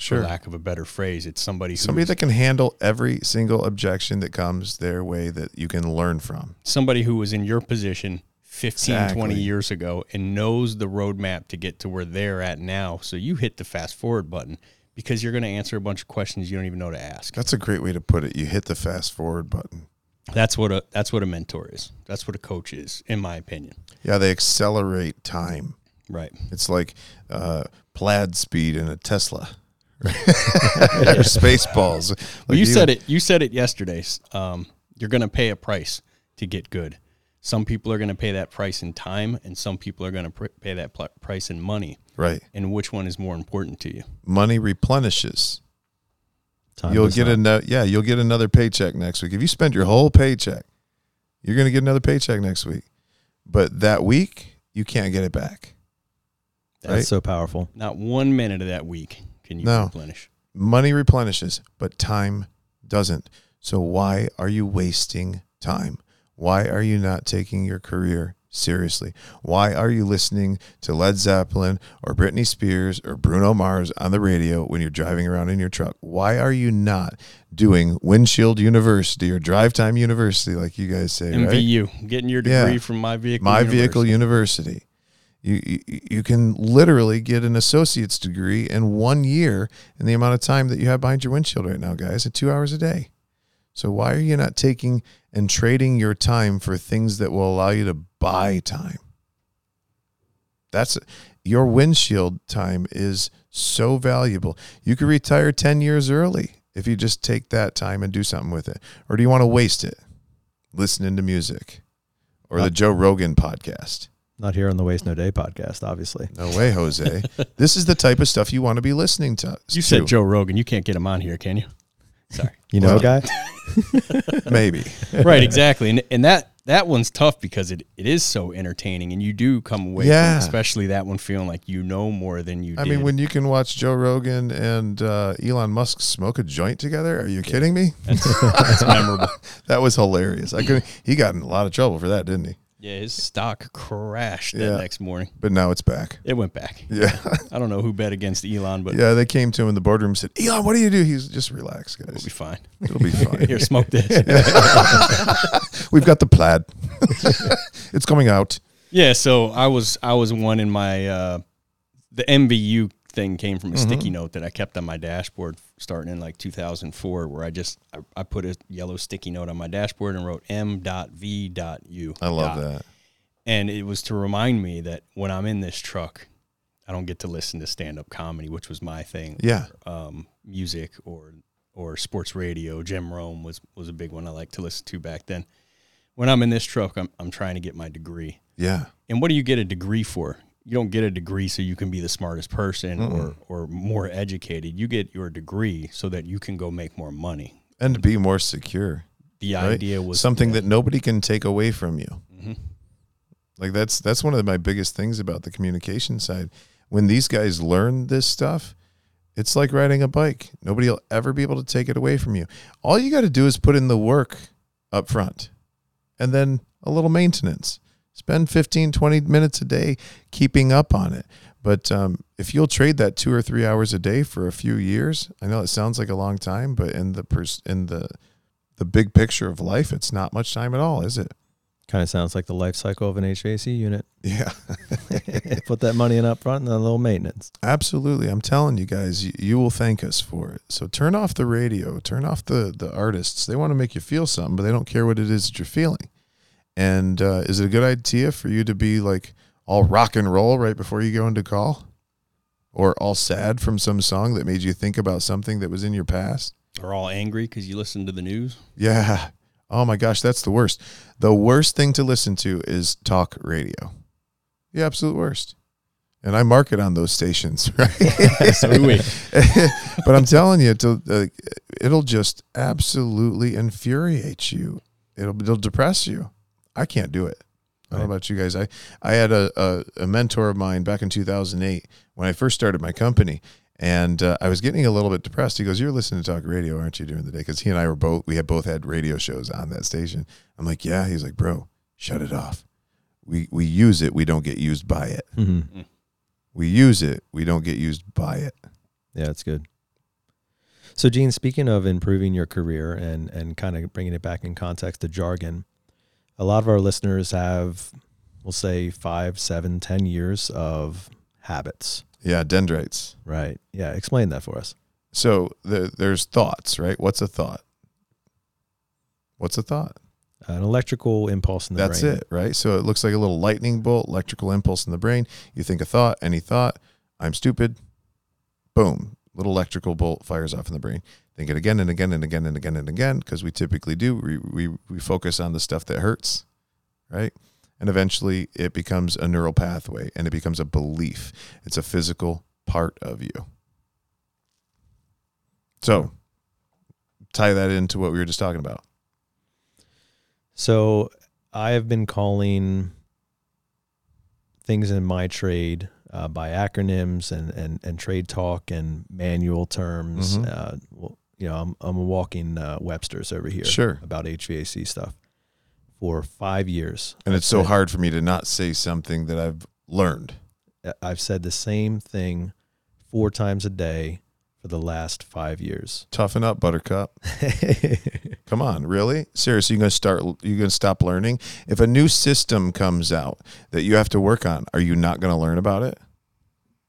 Sure. for lack of a better phrase. It's somebody Somebody that can handle every single objection that comes their way that you can learn from. somebody who was in your position 15, 20 years ago and knows the roadmap to get to where they're at now. So you hit the fast forward button because you're going to answer a bunch of questions you don't even know to ask. That's a great way to put it. You hit the fast forward button. That's what a that's what a mentor is. That's what a coach is, in my opinion. Yeah, they accelerate time. Right. It's like uh, plaid speed in a Tesla. Or Spaceballs. Well, Like you even- said it. You said it yesterday. Um, you're going to pay a price to get good. Some people are going to pay that price in time, and some people are going to pr- pay that pl- price in money. Right. And which one is more important to you? Money replenishes. Time you'll get not. another. Yeah, you'll get another paycheck next week. If you spend your whole paycheck, you're going to get another paycheck next week. But that week, you can't get it back. That's right? so powerful. Not one minute of that week can you No. replenish. Money replenishes, but time doesn't. So why are you wasting time? Why are you not taking your career seriously? Why are you listening to Led Zeppelin or Britney Spears or Bruno Mars on the radio when you're driving around in your truck? Why are you not doing Windshield University or Drive Time University like you guys say, right? MVU, getting your Yeah. degree from my vehicle. My Vehicle University. You, you you can literally get an associate's degree in one year in the amount of time that you have behind your windshield right now, guys, at two hours a day. So why are you not taking and trading your time for things that will allow you to buy time? That's your windshield time is so valuable. You could retire 10 years early if you just take that time and do something with it. Or do you want to waste it listening to music or the uh, Joe Rogan podcast? Not here on the Waste No Day podcast, obviously. No way, Jose. this is the type of stuff you want to be listening to. You said to. Joe Rogan. You can't get him on here, can you? Sorry. You know, Well- guy? Maybe. right, exactly. And and that that one's tough because it, it is so entertaining, and you do come away, Yeah. from, especially that one, feeling like you know more than you. I did. mean, when you can watch Joe Rogan and uh, Elon Musk smoke a joint together, are you kidding me? that's, that's memorable. That was hilarious. I could. He got in a lot of trouble for that, didn't he? Yeah, his stock crashed Yeah. that next morning. But now it's back. It went back. Yeah, I don't know who bet against Elon, but yeah. They came to him in the boardroom and said, "Elon, what do you do?" He's just relax, guys. it'll guys. be fine. It'll be fine. Here, smoke this. We've got the plaid. it's coming out. Yeah, so I was I was one in my uh, the MVU thing came from a sticky note that I kept on my dashboard starting in like 2004, where I just I, I put a yellow sticky note on my dashboard and wrote M.V.U. I love dot. that. and it was to remind me that when I'm in this truck, I don't get to listen to stand up comedy, which was my thing. Yeah. Um, music or or sports radio. Jim Rome was was a big one I liked to listen to back then. When I'm in this truck, I'm I'm trying to get my degree. Yeah. And what do you get a degree for? You don't get a degree so you can be the smartest person or or more educated. You get your degree so that you can go make more money. And to be more secure. The right? idea was something that nobody can take away from you. Mhm. Like that's that's one of my biggest things about the communication side. When these guys learn this stuff, it's like riding a bike. Nobody will ever be able to take it away from you. All you got to do is put in the work up front and then a little maintenance. Spend 15, 20 minutes a day keeping up on it. But um, if you'll trade that two or three hours a day for a few years, I know it sounds like a long time, but in the pers- in the the big picture of life, it's not much time at all, is it? Kind of sounds like the life cycle of an HVAC unit. Yeah, Put that money in up front and then a little maintenance. absolutely. I'm telling you guys, you, you will thank us for it. So turn off the radio, turn off the the artists. They want to make you feel something, but they don't care what it is that you're feeling. And uh, is it a good idea for you to be like all rock and roll right before you go into call, or all sad from some song that made you think about something that was in your past? Or all angry because you listened to the news. Yeah. Oh my gosh, that's the worst. The worst thing to listen to is talk radio. The absolute worst. And I market on those stations, right? So do we. but I'm telling you, to, uh, it'll just absolutely infuriate you. It'll it'll depress you. I can't do it. I don't know about you guys. I I had a, a a mentor of mine back in 2008 when I first started my company, And uh, I was getting a little bit depressed. He goes, "You're listening to talk radio, aren't you, during the day?" Because he and I were both we had both had radio shows on that station. I'm like, "Yeah." He's like, "Bro, shut it off. We we use it. We don't get used by it. Mm-hmm. We use it. We don't get used by it." Yeah, that's good. So, Gene, speaking of improving your career and and kind of bringing it back in context to jargon, a lot of our listeners have, we'll say, five, seven, ten years of habits. Yeah, dendrites. Right. Yeah. Explain that for us. So the, there's thoughts, right? What's a thought? What's a thought? An electrical impulse in the That's brain. That's it, right? So it looks like a little lightning bolt, electrical impulse in the brain. You think a thought, any thought, I'm stupid. Boom, little electrical bolt fires off in the brain. Think it again and again and again and again and again because we typically do. We, we we focus on the stuff that hurts, right? And eventually it becomes a neural pathway and it becomes a belief. It's a physical part of you. So tie that into what we were just talking about. So I have been calling things in my trade uh, by acronyms and, and, and trade talk and manual terms. Mhm. Uh, well, you know, I'm, I'm a walking uh, Webster's over here Sure. about HVAC stuff for five years. And I've it's so hard for me to not say something that I've learned. I've said the same thing four times a day for the last five years. Toughen up, Buttercup. Come on, really? Seriously, you're gonna start. You're gonna stop learning. If a new system comes out that you have to work on, are you not gonna learn about it?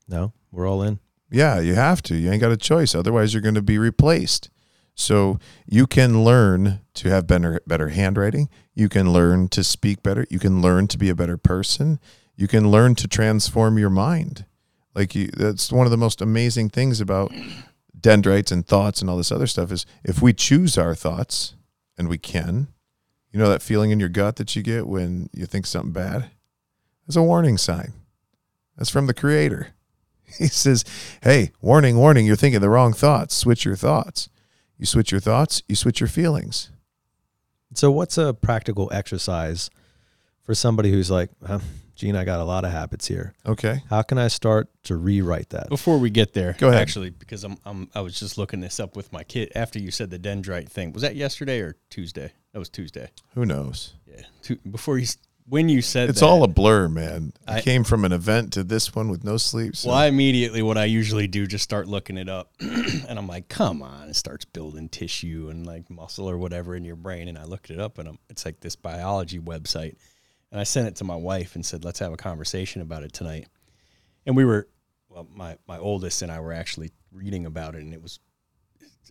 no, we're all in. Yeah, you have to. You ain't got a choice. Otherwise, you're going to be replaced. So you can learn to have better better handwriting. You can learn to speak better. You can learn to be a better person. You can learn to transform your mind. Like you, that's one of the most amazing things about dendrites and thoughts and all this other stuff is if we choose our thoughts, and we can, you know that feeling in your gut that you get when you think something bad. That's a warning sign. That's from the Creator. He says, Hey, warning, warning, you're thinking the wrong thoughts. Switch your thoughts. You switch your thoughts, you switch your feelings. So, what's a practical exercise for somebody who's like, huh, Gene, I got a lot of habits here. Okay. How can I start to rewrite that? Before we get there, Go ahead. Actually, because I'm, I'm I was just looking this up with my kid after you said the dendrite thing. Was that yesterday or Tuesday? That was Tuesday. Who knows? Yeah. Before you s- when you said It's that, all a blur, man. I, I- came from an event to this one with no sleep. So Well, I immediately what I usually do just start looking it up, and I'm like, "Come on!" It starts building tissue and like muscle or whatever in your brain, and I looked it up, and I'm, it's like this biology website, and I sent it to my wife and said, "Let's have a conversation about it tonight." And we were, well, my my oldest and I were actually reading about it, and it was,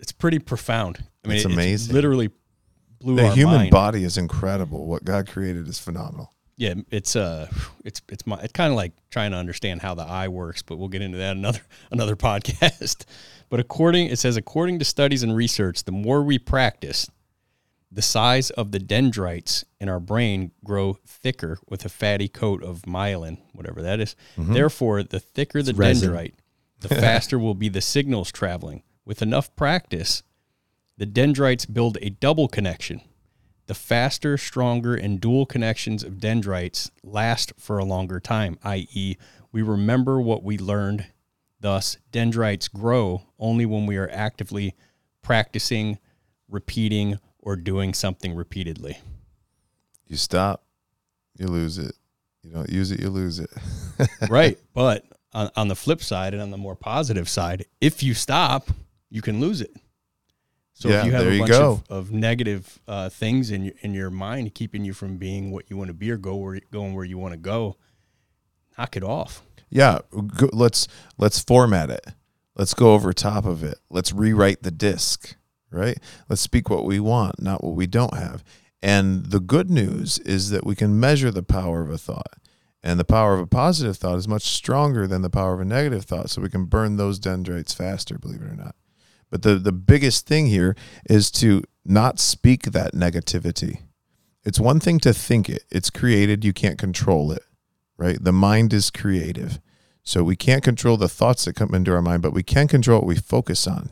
it's pretty profound. I mean, It's it- amazing. literally blew the human mind. body is incredible. What God created is phenomenal. Yeah, it's uh, it's it's my it's kind of like trying to understand how the eye works, but we'll get into that another another podcast. But according it says according to studies and research, the more we practice, the size of the dendrites in our brain grow thicker with a fatty coat of myelin, whatever that is. Therefore, the thicker the dendrite, the faster will be the signals traveling. With enough practice, the dendrites build a double connection. The faster, stronger, and dual connections of dendrites last for a longer time, i.e., we remember what we learned. Thus, dendrites grow only when we are actively practicing, repeating, or doing something repeatedly. You stop, you lose it. You don't use it, you lose it. right. But on, on the flip side and on the more positive side, if you stop, you can lose it. So Yeah, if you have a bunch of, of negative uh, things in your in your mind keeping you from being what you want to be or go where going where you want to go, knock it off. Yeah, go, let's let's format it. Let's go over top of it. Let's rewrite the disc, right? Let's speak what we want, not what we don't have. And the good news is that we can measure the power of a thought. And the power of a positive thought is much stronger than the power of a negative thought, so we can burn those dendrites faster, believe it or not. But the the biggest thing here is to not speak that negativity. It's one thing to think it. It's created, you can't control it right? The mind is creative. So we can't control the thoughts that come into our mind, but we can control what we focus on.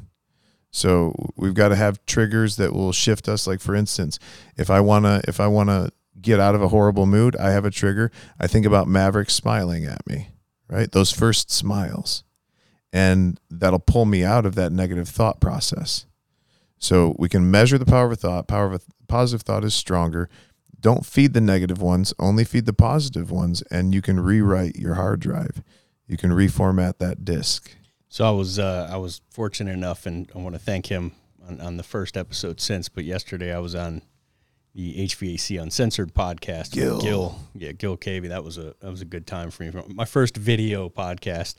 So we've got to have triggers that will shift us. Like for instance, if I wanna if I wanna get out of a horrible mood, I have a trigger. I think about Maverick smiling at me, right? Those first smiles. And that'll pull me out of that negative thought process. So we can measure the power of a thought. Power of a positive thought is stronger. Don't feed the negative ones, only feed the positive ones, and you can rewrite your hard drive. You can reformat that disk. So I was uh, I was fortunate enough, and I want to thank him on, on the first episode since. But yesterday I was on the HVAC Uncensored podcast. with Gil. Gil, yeah, Gil Cavey. That was a that was a good time for me. My first video podcast,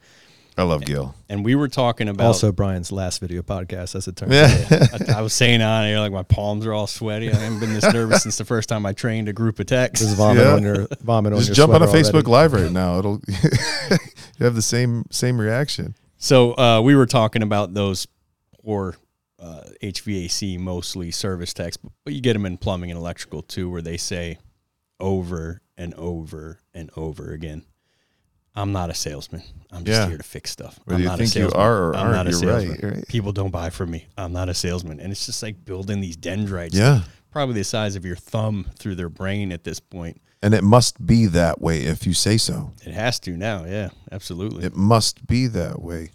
I love Gil. and we were talking about Also, Brian's last video podcast, as it turns out. I, I was saying on here like my palms are all sweaty. I haven't been this nervous since the first time I trained a group of techs. Just vomit Yeah. on your vomit on Just your jump on a Facebook already. Live right now. It'll you have the same same reaction. So uh, we were talking about those poor uh, HVAC, mostly service techs, but you get them in plumbing and electrical too, where they say over and over and over again, "I'm not a salesman. I'm just Yeah. here to fix stuff. Whether I'm you not a think you salesman. are or I'm aren't, not a you're salesman. right, right. People don't buy from me. I'm not a salesman." And it's just like building these dendrites, Yeah. probably the size of your thumb through their brain at this point. And it must be that way if you say so. It has to now, yeah, absolutely. It must be that way.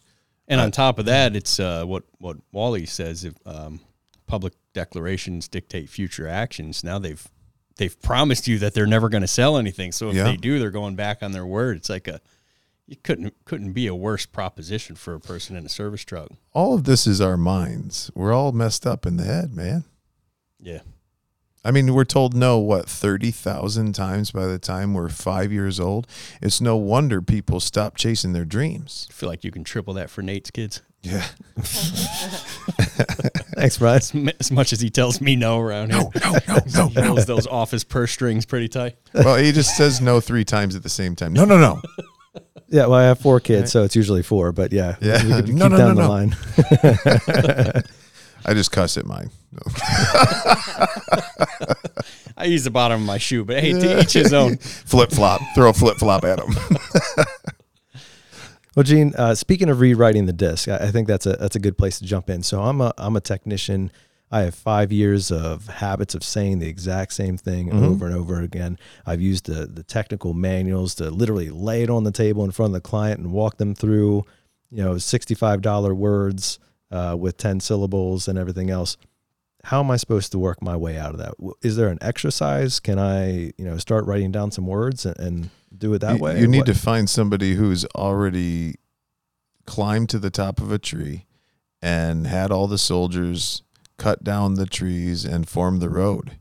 And on top of that, it's uh, what what Wally says: if um, public declarations dictate future actions, now they've they've promised you that they're never going to sell anything. So if Yeah. they do, they're going back on their word. It's like a you couldn't couldn't be a worse proposition for a person in a service truck. All of this is our minds. We're all messed up in the head, man. Yeah, I mean, we're told no, what, 30,000 times by the time we're five years old? It's no wonder people stop chasing their dreams. I feel like you can triple that for Nate's kids. Yeah. Thanks, Brian. As, m- as much as he tells me no around here. No, no, no, He holds those office purse strings pretty tight. Well, he just says no three times at the same time. No, no, no. Yeah, well, I have four kids, so it's usually four. But yeah, Yeah. we could No, keep no, down no, the no. line. I just cuss at mine. No. I use the bottom of my shoe, but hey, to each his own. flip flop. Throw a flip flop at him. Well, Gene, uh, speaking of rewriting the disc, I, I think that's a that's a good place to jump in. So I'm a I'm a technician. I have five years of habits of saying the exact same thing over and over again. I've used the the technical manuals to literally lay it on the table in front of the client and walk them through, you know, sixty five dollar words uh, with ten syllables and everything else. How am I supposed to work my way out of that? Is there an exercise? Can I, you know, start writing down some words and, and do it that you, way? you need What- to find somebody who's already climbed to the top of a tree and had all the soldiers cut down the trees and form the road.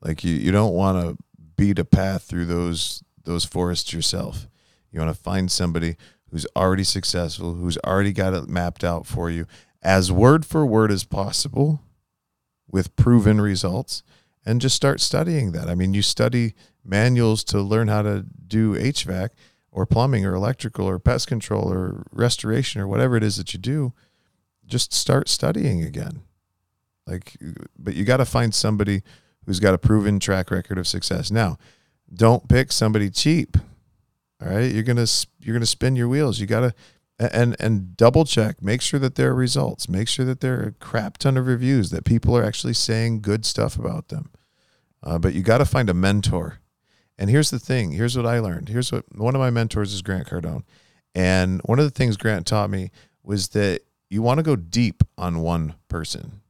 Like you, you don't want to beat a path through those those forests yourself. You want to find somebody who's already successful, who's already got it mapped out for you as word for word as possible with proven results and just start studying that. I mean, you study manuals to learn how to do HVAC or plumbing or electrical or pest control or restoration or whatever it is that you do. Just start studying again. Like, but you got to find somebody who's got a proven track record of success. Now, don't pick somebody cheap. All right, you're gonna you're gonna spin your wheels. You gotta and and double check. Make sure that there are results. Make sure that there are a crap ton of reviews that people are actually saying good stuff about them. Uh, but you got to find a mentor. And here's the thing. Here's what I learned. Here's what one of my mentors is Grant Cardone, and one of the things Grant taught me was that you want to go deep on one person.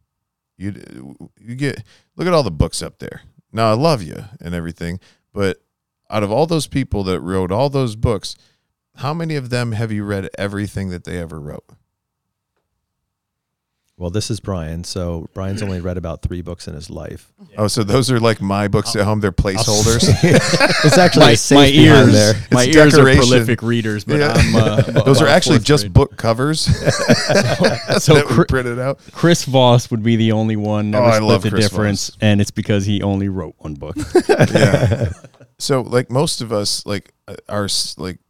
You you get look at all the books up there. Now I love you and everything, but out of all those people that wrote all those books, how many of them have you read everything that they ever wrote? Well, this is Brian. So Brian's only read about three books in his life. Oh, so those are like my books at home. They're placeholders. It's actually My, my ears, there. my It's ears are prolific readers, but Yeah. I'm. Uh, those are actually just grade. book covers So that we printed out. Chris Voss would be the only one that Oh, would I love the Chris difference, Voss. and it's because he only wrote one book. yeah. So like most of us, like uh, are like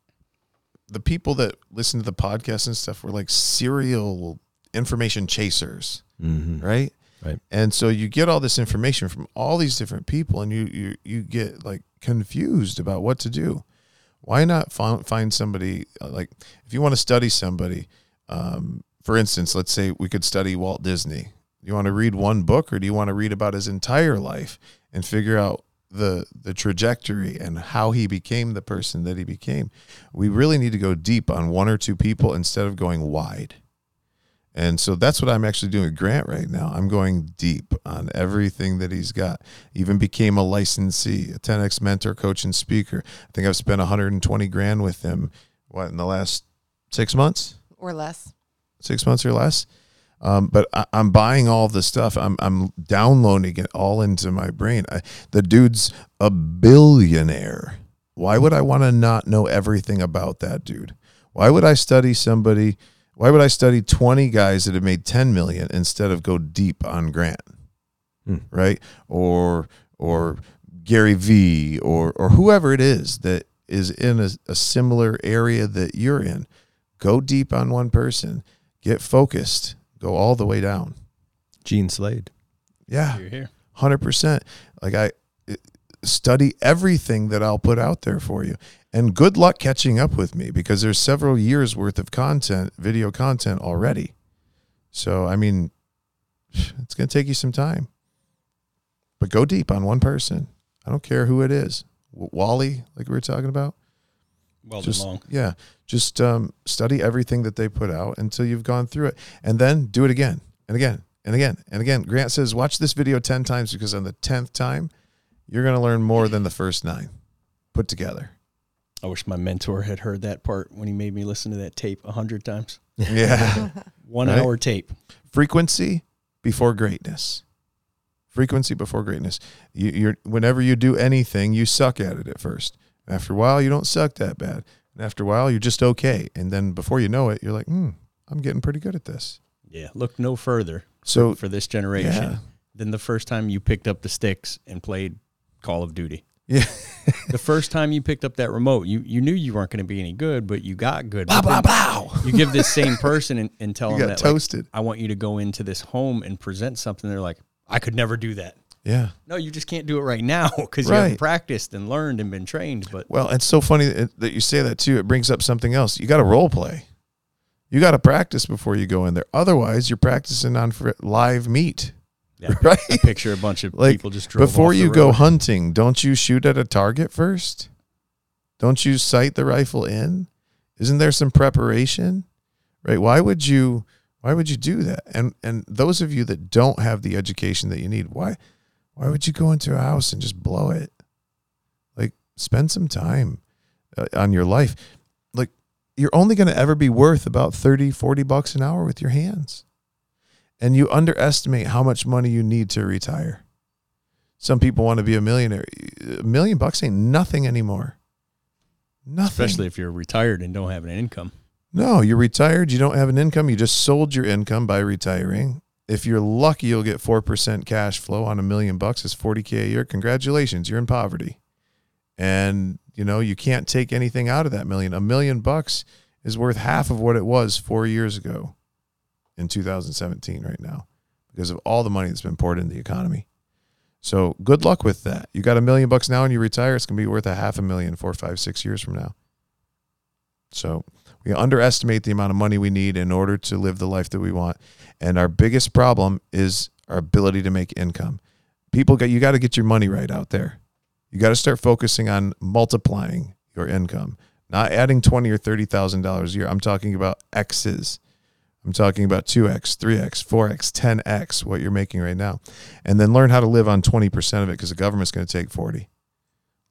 the people that listen to the podcast and stuff were like serial information chasers, Mhm. right? Right. And so you get all this information from all these different people, and you you you get like confused about what to do. Why not find find somebody uh, like if you want to study somebody, um, for instance, let's say we could study Walt Disney. You want to read one book, or do you want to read about his entire life and figure out the the trajectory and how he became the person that he became. We really need to go deep on one or two people instead of going wide. And so that's what I'm actually doing with Grant right now. I'm going deep on everything that he's got. Even became a licensee, a 10x mentor, coach, and speaker. I think I've spent 120 grand with him. What in the last six months? Or less. Six months or less. Um, but I, I'm buying all the stuff. I'm I'm downloading it all into my brain. I, the dude's a billionaire. Why would I want to not know everything about that dude? Why would I study somebody? Why would I study 20 guys that have made 10 million instead of go deep on Grant? Hmm. Right? Or or Gary V or or whoever it is that is in a, a similar area that you're in. Go deep on one person. Get focused. Go all the way down. Gene Slade. Yeah You're here. hundred percent. Like I uh, study everything that I'll put out there for you, and good luck catching up with me because there's several years worth of content, video content already. So I mean, it's going to take you some time, but go deep on one person. I don't care who it is. W- Wally, like we were talking about. Well just long. yeah, just um, study everything that they put out until you've gone through it, and then do it again and again and again and again. Grant says, watch this video ten times because on the tenth time, you're going to learn more than the first nine put together. I wish my mentor had heard that part when he made me listen to that tape a hundred times. Yeah, One Right. hour tape. frequency before greatness. Frequency before greatness. You, you're whenever you do anything, you suck at it at first. After a while, you don't suck that bad. And after a while, you're just okay. And then before you know it, you're like, hmm, I'm getting pretty good at this. Yeah. Look no further So for this generation Yeah. than the first time you picked up the sticks and played Call of Duty. yeah, The first time you picked up that remote, you, you knew you weren't going to be any good, but you got good. blah But blah blah. You give this same person and, and tell You them that like, toasted. I want you to go into this home and present something. They're like, I could never do that. Yeah. No, you just can't do it right now because you haven't practiced and learned and been trained. But Well, it's so funny that you say that too. It brings up something else. You got to role play. You got to practice before you go in there. Otherwise, you're practicing on for live meat, yeah, right? I picture a bunch of Like, people just drove Before you go hunting, don't you shoot at a target first? Don't you sight the rifle in? Isn't there some preparation? Right? Why would you why would you do that? And and those of you that don't have the education that you need, why why would you go into a house and just blow it? Like spend some time uh, on your life. Like you're only going to ever be worth about 30 40 bucks an hour with your hands. And you underestimate how much money you need to retire. Some people want to be a millionaire. A million bucks ain't nothing anymore. Nothing. especially if you're retired and don't have an income. No, you're retired. You don't have an income. You just sold your income by retiring. If you're lucky, you'll get 4% cash flow on a million bucks. It's 40K a year. Congratulations. You're in poverty. And, you know, you can't take anything out of that million. A million bucks is worth half of what it was four years ago in 2017 right now because of all the money that's been poured into the economy. So good luck with that. You got a million bucks now and you retire, it's going to be worth a half a million four, five, six years from now. So we underestimate the amount of money we need in order to live the life that we want. And our biggest problem is our ability to make income. People get you got to get your money right out there. You got to start focusing on multiplying your income, not adding twenty or thirty thousand dollars a year. I'm talking about X's. I'm talking about 2x, 3x, 4x, 10x what you're making right now. And then learn how to live on 20% of it because the government's going to take 40.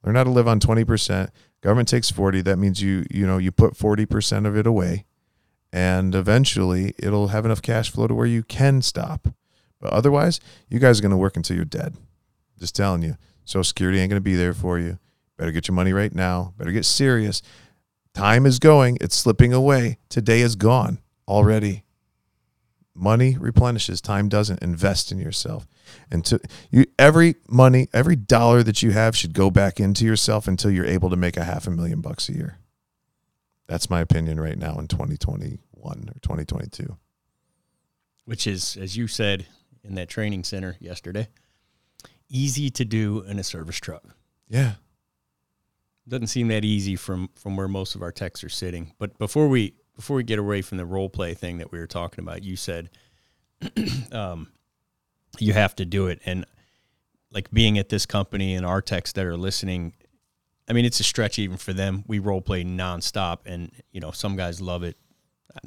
Learn how to live on 20%. Government takes 40. That means you you know, you put 40% of it away and eventually it'll have enough cash flow to where you can stop. But otherwise, you guys are going to work until you're dead. Just telling you. Social Security ain't going to be there for you. Better get your money right now. Better get serious. Time is going. It's slipping away. Today is gone already. Money replenishes. Time doesn't. Invest in yourself. And to you, every money, every dollar that you have should go back into yourself until you're able to make a half a million bucks a year. That's my opinion right now in 2021 or 2022. which is, as you said in that training center yesterday, easy to do in a service truck. Yeah. Doesn't seem that easy from from where most of our techs are sitting. But before we before we get away from the role play thing that we were talking about, you said um, you have to do it, and like being at this company and our techs that are listening. I mean, it's a stretch even for them. We role play nonstop, and you know, some guys love it.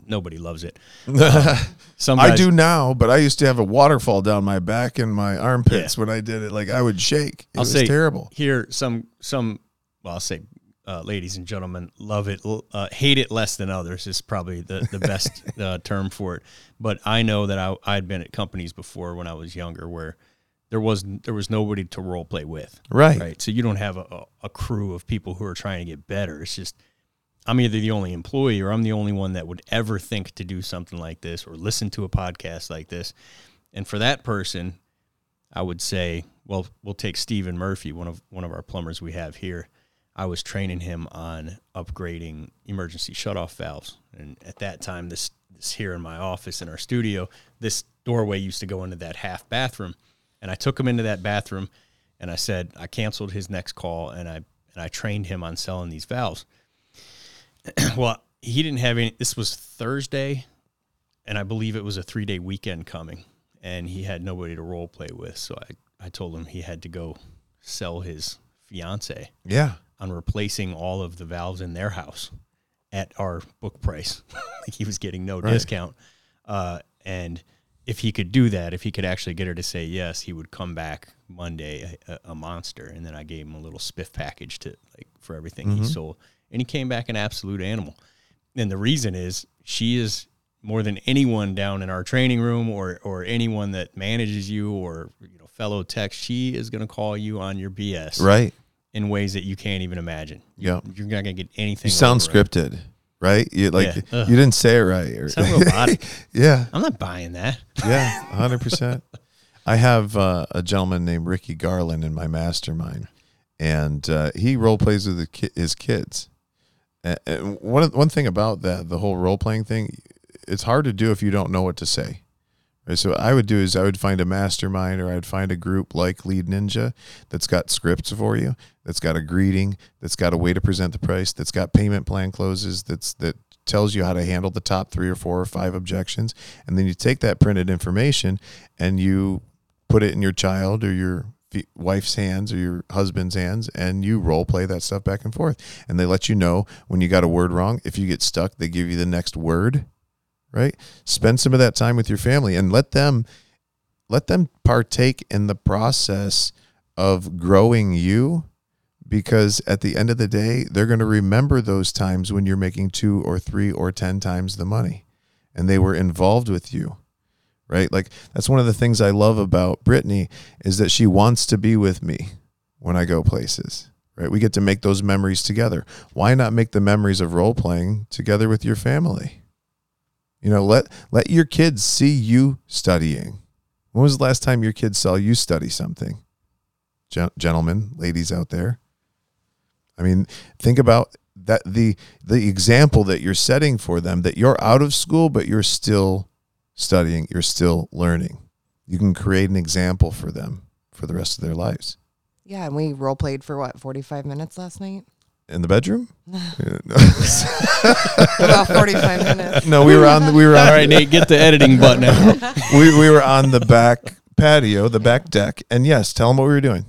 Nobody loves it. Some I do now, but I used to have a waterfall down my back and my armpits when I did it. Like I would shake. It I'll was say terrible. Here, some some, well, I'll say, uh, ladies and gentlemen, love it, uh, hate it less than others is probably the the best uh, term for it. But I know that I I'd been at companies before when I was younger where there was there was nobody to role play with. Right. Right. So you don't have a, a, crew of people who are trying to get better. It's just I'm either the only employee or I'm the only one that would ever think to do something like this or listen to a podcast like this. And for that person, I would say, well, we'll take Stephen Murphy, one of one of our plumbers we have here. I was training him on upgrading emergency shutoff valves, and at that time, this this here in my office in our studio, this doorway used to go into that half bathroom, and I took him into that bathroom, and I said I canceled his next call, and I and I trained him on selling these valves. well, he didn't have any. This was Thursday, and I believe it was a three day weekend coming, and he had nobody to role play with. So I, I told him he had to go sell his fiance Yeah. On replacing all of the valves in their house at our book price. like he was getting no Right. discount. Uh, and if he could do that, if he could actually get her to say yes, he would come back Monday a, a monster. And then I gave him a little spiff package to like for everything he sold, and he came back an absolute animal. And the reason is she is more than anyone down in our training room or or anyone that manages you or you know fellow techs. She is going to call you on your BS Right. In ways that you can't even imagine. Yeah. You're not gonna get anything. You sound scripted, right? You like Yeah. You didn't say it right. Or, Sound robotic. yeah. I'm not buying that. Yeah, hundred percent. I have uh, a gentleman named Ricky Garland in my mastermind, and uh, he role plays with the ki- his kids. And one one thing about that, the whole role playing thing, it's hard to do if you don't know what to say. So I would do is I would find a mastermind or I'd find a group like Lead Ninja that's got scripts for you, that's got a greeting, that's got a way to present the price, that's got payment plan closes, that's that tells you how to handle the top three or four or five objections, and then you take that printed information and you put it in your child or your wife's hands or your husband's hands and you role play that stuff back and forth. And they let you know when you got a word wrong. If you get stuck they give you the next word right? Spend some of that time with your family and let them let them partake in the process of growing you because at the end of the day they're going to remember those times when you're making two or three or ten times the money and they were involved with you right? Like that's one of the things i love about brittany is that she wants to be with me when i go places right? We get to make those memories together. Why not make the memories of role playing together with your family you know let let your kids see you studying. When was the last time your kids saw you study something? Gen- gentlemen ladies out there. I mean think about that the the example that you're setting for them that you're out of school but you're still studying you're still learning. You can create an example for them for the rest of their lives. Yeah, and we role played for what, 45 minutes last night? In the bedroom About 45 minutes. no we were on the, we were on All right, Nate, get the editing button out. we, we were on the back patio the back deck and yes tell them what we were doing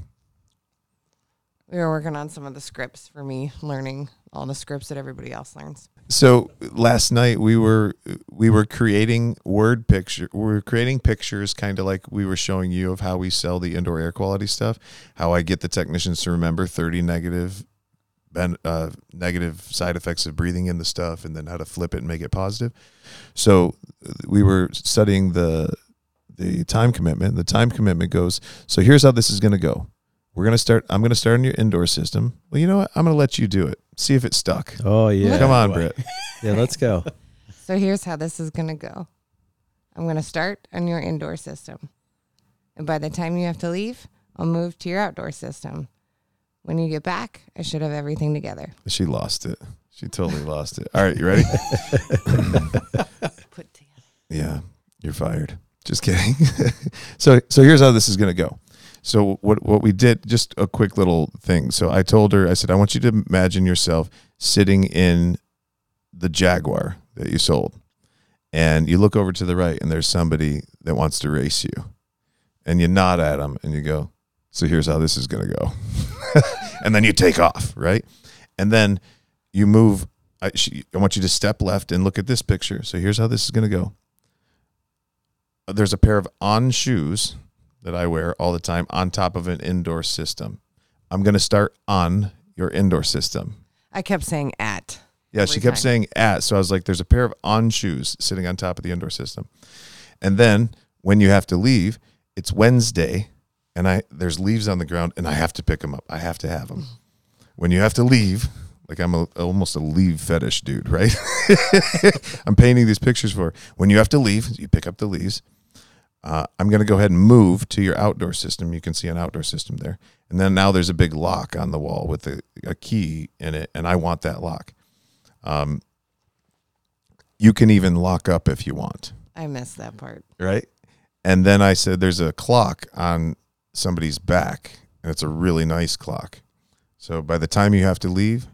We were working on some of the scripts for me, learning all the scripts that everybody else learns. so last night we were we were creating word picture we were creating pictures kind of like we were showing you of how we sell the indoor air quality stuff how i get the technicians to remember 30 negative ben, uh, negative side effects of breathing in the stuff and then how to flip it and make it positive. So we were studying the the time commitment. The time commitment goes so here's how this is going to go. We're going to start i'm going to start on your indoor system. Well you know what? I'm going to let you do it. See if it stuck. Oh yeah. come on britt. Yeah, let's go. So here's how this is going to go. I'm going to start on your indoor system. And by the time you have to leave, I'll move to your outdoor system. When you get back, I should have everything together. She lost it. She totally lost it. All right, you ready? Put together. yeah, you're fired. Just kidding. so so here's how this is going to go. So what what we did just a quick little thing. So I told her I said I want you to imagine yourself sitting in the Jaguar that you sold. And you look over to the right and there's somebody that wants to race you. And you nod at them and you go, So here's how this is going to go. and then you take off, right? And then you move. I, she, I want you to step left and look at this picture. So here's how this is going to go. There's a pair of on shoes that I wear all the time on top of an indoor system. I'm going to start on your indoor system. I kept saying at. Yeah, she kept time. saying at. So I was like, there's a pair of on shoes sitting on top of the indoor system. And then when you have to leave, it's Wednesday and I there's leaves on the ground and I have to pick them up. I have to have them. When you have to leave, like I'm a, almost a leave fetish dude, right? I'm painting these pictures for. When you have to leave, you pick up the leaves. Uh, I'm going to go ahead and move to your outdoor system. You can see an outdoor system there. And then now there's a big lock on the wall with a, a key in it, and I want that lock. Um, you can even lock up if you want, I missed that part. right? And then I said, there's a clock on somebody's back, and it's a really nice clock. So by the time you have to leave,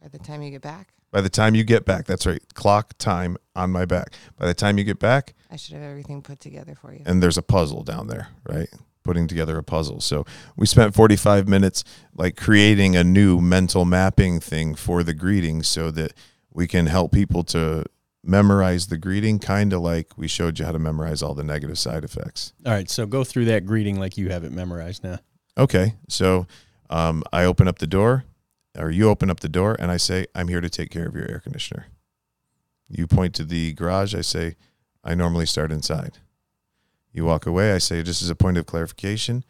By the time you get back, by the time you get back, that's right, clock time on my back. By the time you get back, I should have everything put together for you. and there's a puzzle down there, right? Putting together a puzzle. So we spent 45 minutes like creating a new mental mapping thing for the greeting so that we can help people to memorize the greeting, kind of like we showed you how to memorize all the negative side effects. All right, so go through that greeting like you have it memorized now. Okay. So um, I open up the door, or you open up the door, and I say, I'm here to take care of your air conditioner. You point to the garage. I say, I normally start inside. You walk away. I say, just as a point of clarification,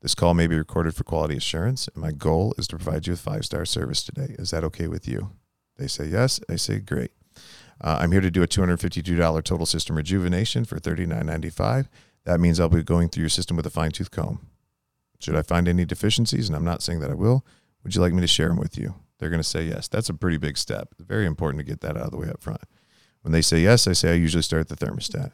this call may be recorded for quality assurance, and my goal is to provide you with five star service today. Is that okay with you? They say yes. I say great. Uh, I'm here to do a $252 total system rejuvenation for $39.95. That means I'll be going through your system with a fine tooth comb. Should I find any deficiencies, and I'm not saying that I will, would you like me to share them with you? They're going to say yes. That's a pretty big step. Very important to get that out of the way up front. When they say yes, I say I usually start the thermostat.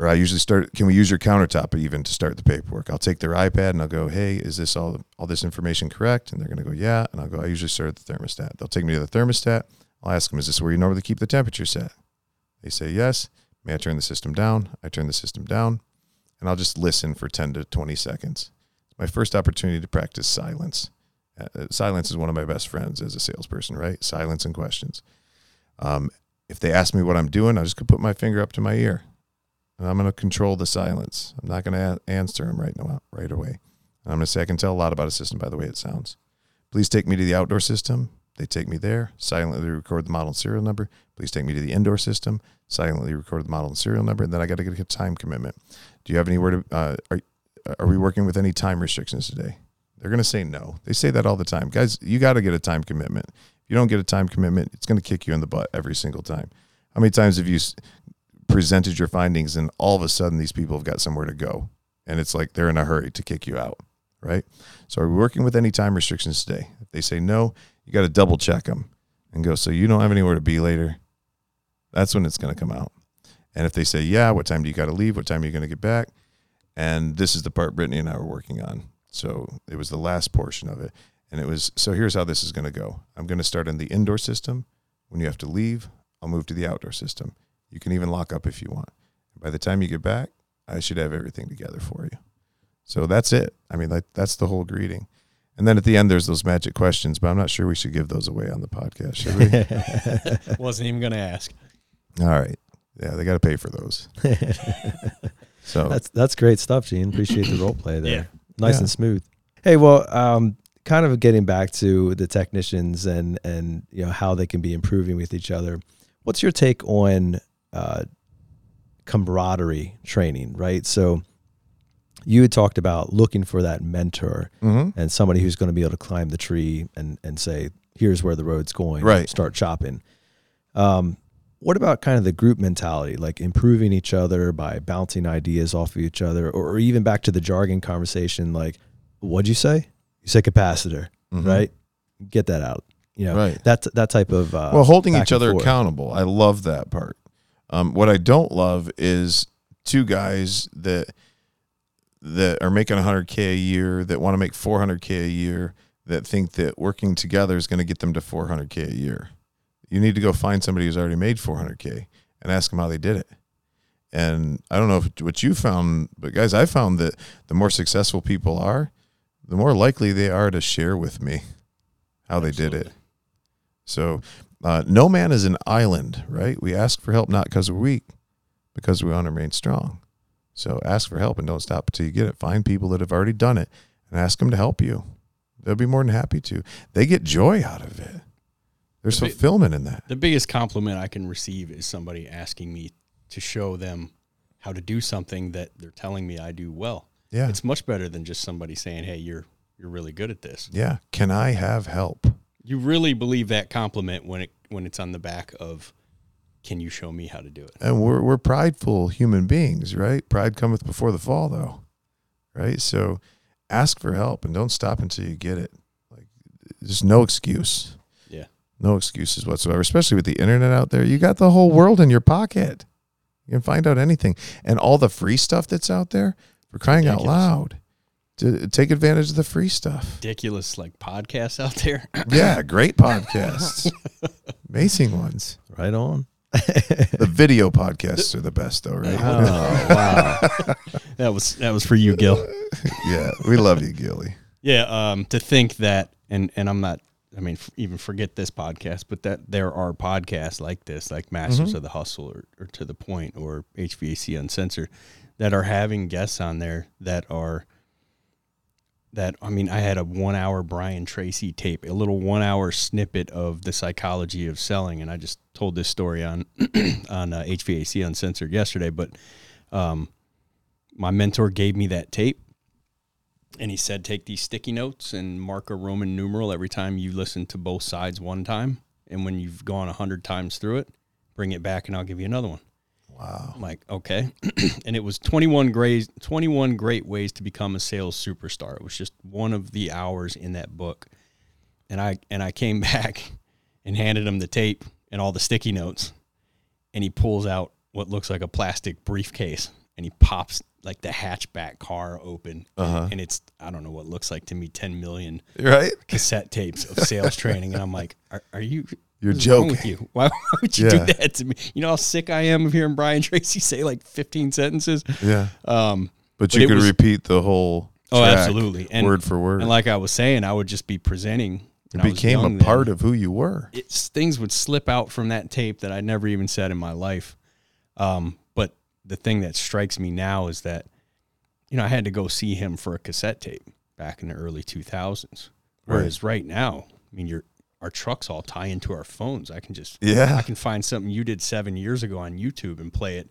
Or I usually start, can we use your countertop even to start the paperwork? I'll take their iPad and I'll go, hey, is this all, all this information correct? And they're going to go, yeah. And I'll go, I usually start the thermostat. They'll take me to the thermostat. I'll ask them, is this where you normally keep the temperature set? They say yes. May I turn the system down? I turn the system down and I'll just listen for 10 to 20 seconds. It's my first opportunity to practice silence. Uh, silence is one of my best friends as a salesperson, right? Silence and questions. Um, if they ask me what I'm doing, I'm just could put my finger up to my ear and I'm going to control the silence. I'm not going to a- answer them right now, right away. And I'm going to say I can tell a lot about a system by the way it sounds. Please take me to the outdoor system. They take me there, silently record the model and serial number. Please take me to the indoor system, silently record the model and serial number. And then I got to get a time commitment. Do you have anywhere to, uh, are, are we working with any time restrictions today? They're going to say no. They say that all the time. Guys, you got to get a time commitment. If you don't get a time commitment, it's going to kick you in the butt every single time. How many times have you presented your findings and all of a sudden these people have got somewhere to go? And it's like they're in a hurry to kick you out, right? So are we working with any time restrictions today? If they say no, you got to double check them and go, so you don't have anywhere to be later? That's when it's going to come out. And if they say, yeah, what time do you got to leave? What time are you going to get back? And this is the part Brittany and I were working on. So it was the last portion of it. And it was, so here's how this is going to go. I'm going to start in the indoor system. When you have to leave, I'll move to the outdoor system. You can even lock up if you want. By the time you get back, I should have everything together for you. So that's it. I mean, like, that's the whole greeting. And then at the end, there's those magic questions, but I'm not sure we should give those away on the podcast, should we? Wasn't even going to ask. All right. Yeah, they got to pay for those. So That's that's great stuff, Gene. Appreciate the role play there. Yeah. Nice Yeah. and smooth. Hey, well, um, kind of getting back to the technicians and and you know how they can be improving with each other. What's your take on uh, camaraderie training? Right. So you had talked about looking for that mentor mhm. and somebody who's going to be able to climb the tree and and say, "Here's where the road's going." Right. Start chopping. Um, what about kind of the group mentality, like improving each other by bouncing ideas off of each other, or, even back to the jargon conversation, like, "What'd you say? You said capacitor, Mhm. right? Get that out." You know, Right. that that type of uh, well, holding each other forth. accountable. I love that part. Um, what I don't love is two guys that that are making 100k a year that want to make 400k a year that think that working together is going to get them to 400k a year. You need to go find somebody who's already made 400k and ask them how they did it. And I don't know if, what you found, but guys, I found that the more successful people are, the more likely they are to share with me how they did it. So, uh, no man is an island, right? We ask for help not because we're weak, because we want to remain strong. So, ask for help and don't stop until you get it. Find people that have already done it and ask them to help you. They'll be more than happy to. They get joy out of it. There's The fulfillment in that. The biggest compliment I can receive is somebody asking me to show them how to do something that they're telling me I do well. Yeah. It's much better than just somebody saying, "Hey, you're you're really good at this." yeah. Can I have help? You really believe that compliment when it when it's on the back of, "Can you show me how to do it?" And we're we're prideful human beings, right? Pride cometh before the fall, though, right? So ask for help and don't stop until you get it. Like, there's no excuse. Yeah. No excuses whatsoever. Especially with the internet out there, you got the whole world in your pocket. You can find out anything, and all the free stuff that's out there. For crying out loud, to take advantage of the free stuff. Ridiculous like podcasts out there. Yeah, great podcasts, amazing ones. Right on. The video podcasts are the best, though, right? Oh, wow. that was that was for you, Gil. yeah, we love you, Gilly. Yeah, um, to think that, and and I'm not. I mean, f- even forget this podcast, but that there are podcasts like this, like Masters Mm-hmm. of the Hustle or, or To the Point or HVAC Uncensored, that are having guests on there that are. That I mean, I had a one-hour Brian Tracy tape, a little one-hour snippet of the psychology of selling, and I just told this story on on uh, HVAC Uncensored yesterday. But um, my mentor gave me that tape and he said take these sticky notes and mark a roman numeral every time you listen to both sides one time and when you've gone a hundred times through it bring it back and i'll give you another one Wow. i'm like okay and it was 21 great 21 great ways to become a sales superstar it was just one of the hours in that book and i and i came back and handed him the tape and all the sticky notes and he pulls out what looks like a plastic briefcase and he pops like the hatchback car open Uh-huh. and it's i don't know what looks like to me 10 million Right? cassette tapes of sales training and i'm like are, are you You're joking. with you why, would you Yeah. do that to me you know how sick i am of hearing brian tracy say like 15 sentences Yeah. um But But you could was- repeat the whole Oh, absolutely. And- word for word. and like i was saying i would just be presenting it when I was became a part then. of who you were. it's things would slip out from that tape that I never even said in my life. Um, but the thing that strikes me now is that, you know, I had to go see him for a cassette tape back in the early 2000s. Whereas right, now, I mean, your our trucks all tie into our phones. I can just Yeah. I can find something you did seven years ago on YouTube and play it,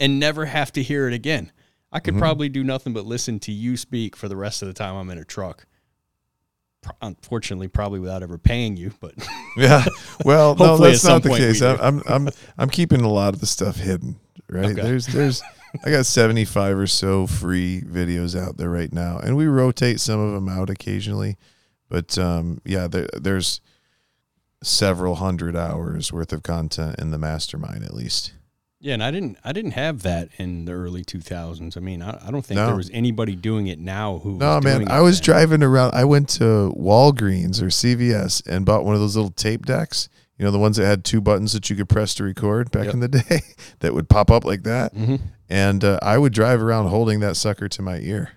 and never have to hear it again. I Mm-hmm. could probably do nothing but listen to you speak for the rest of the time I'm in a truck. Pro- Unfortunately, probably without ever paying you, but Yeah. Well, no, that's not the case. I'm, I'm I'm I'm keeping a lot of the stuff hidden. Right. Okay. There's there's I got 75 or so free videos out there right now, and we rotate some of them out occasionally. But um, yeah, there, there's several hundred hours worth of content in the mastermind at least. Yeah, and I didn't I didn't have that in the early 2000s. I mean, I, I don't think No. there was anybody doing it now who No, man, I was then. driving around. I went to Walgreens or CVS and bought one of those little tape decks. You know, the ones that had two buttons that you could press to record back Yep. in the day that would pop up like that. Mhm. And uh, I would drive around holding that sucker to my ear,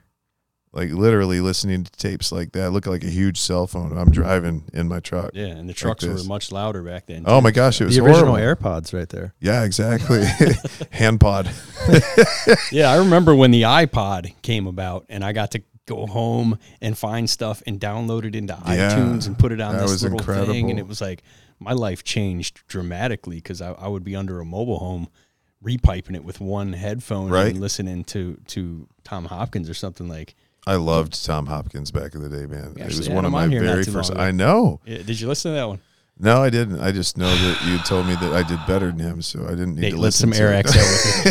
like literally listening to tapes like that. Look like a huge cell phone. I'm driving in my truck. Yeah, and the trucks were much louder back then. Oh my gosh, it was the original horrible. AirPods right there. Yeah, exactly. Hand pod. Yeah, I remember when the iPod came about, and I got to go home and find stuff and download it into Yeah, iTunes and put it on that this was little thing, and it was like my life changed dramatically because I, I would be under a mobile home, repiping it with one headphone Right. and listening to to Tom Hopkins or something like. I loved Tom Hopkins back in the day, man. We It was had one of him my on here not very first. long. I know. Yeah, did you listen to that one? No, I didn't. I just know that you told me that I did better than him, so I didn't need Nate, to let listen some to air it. exhale with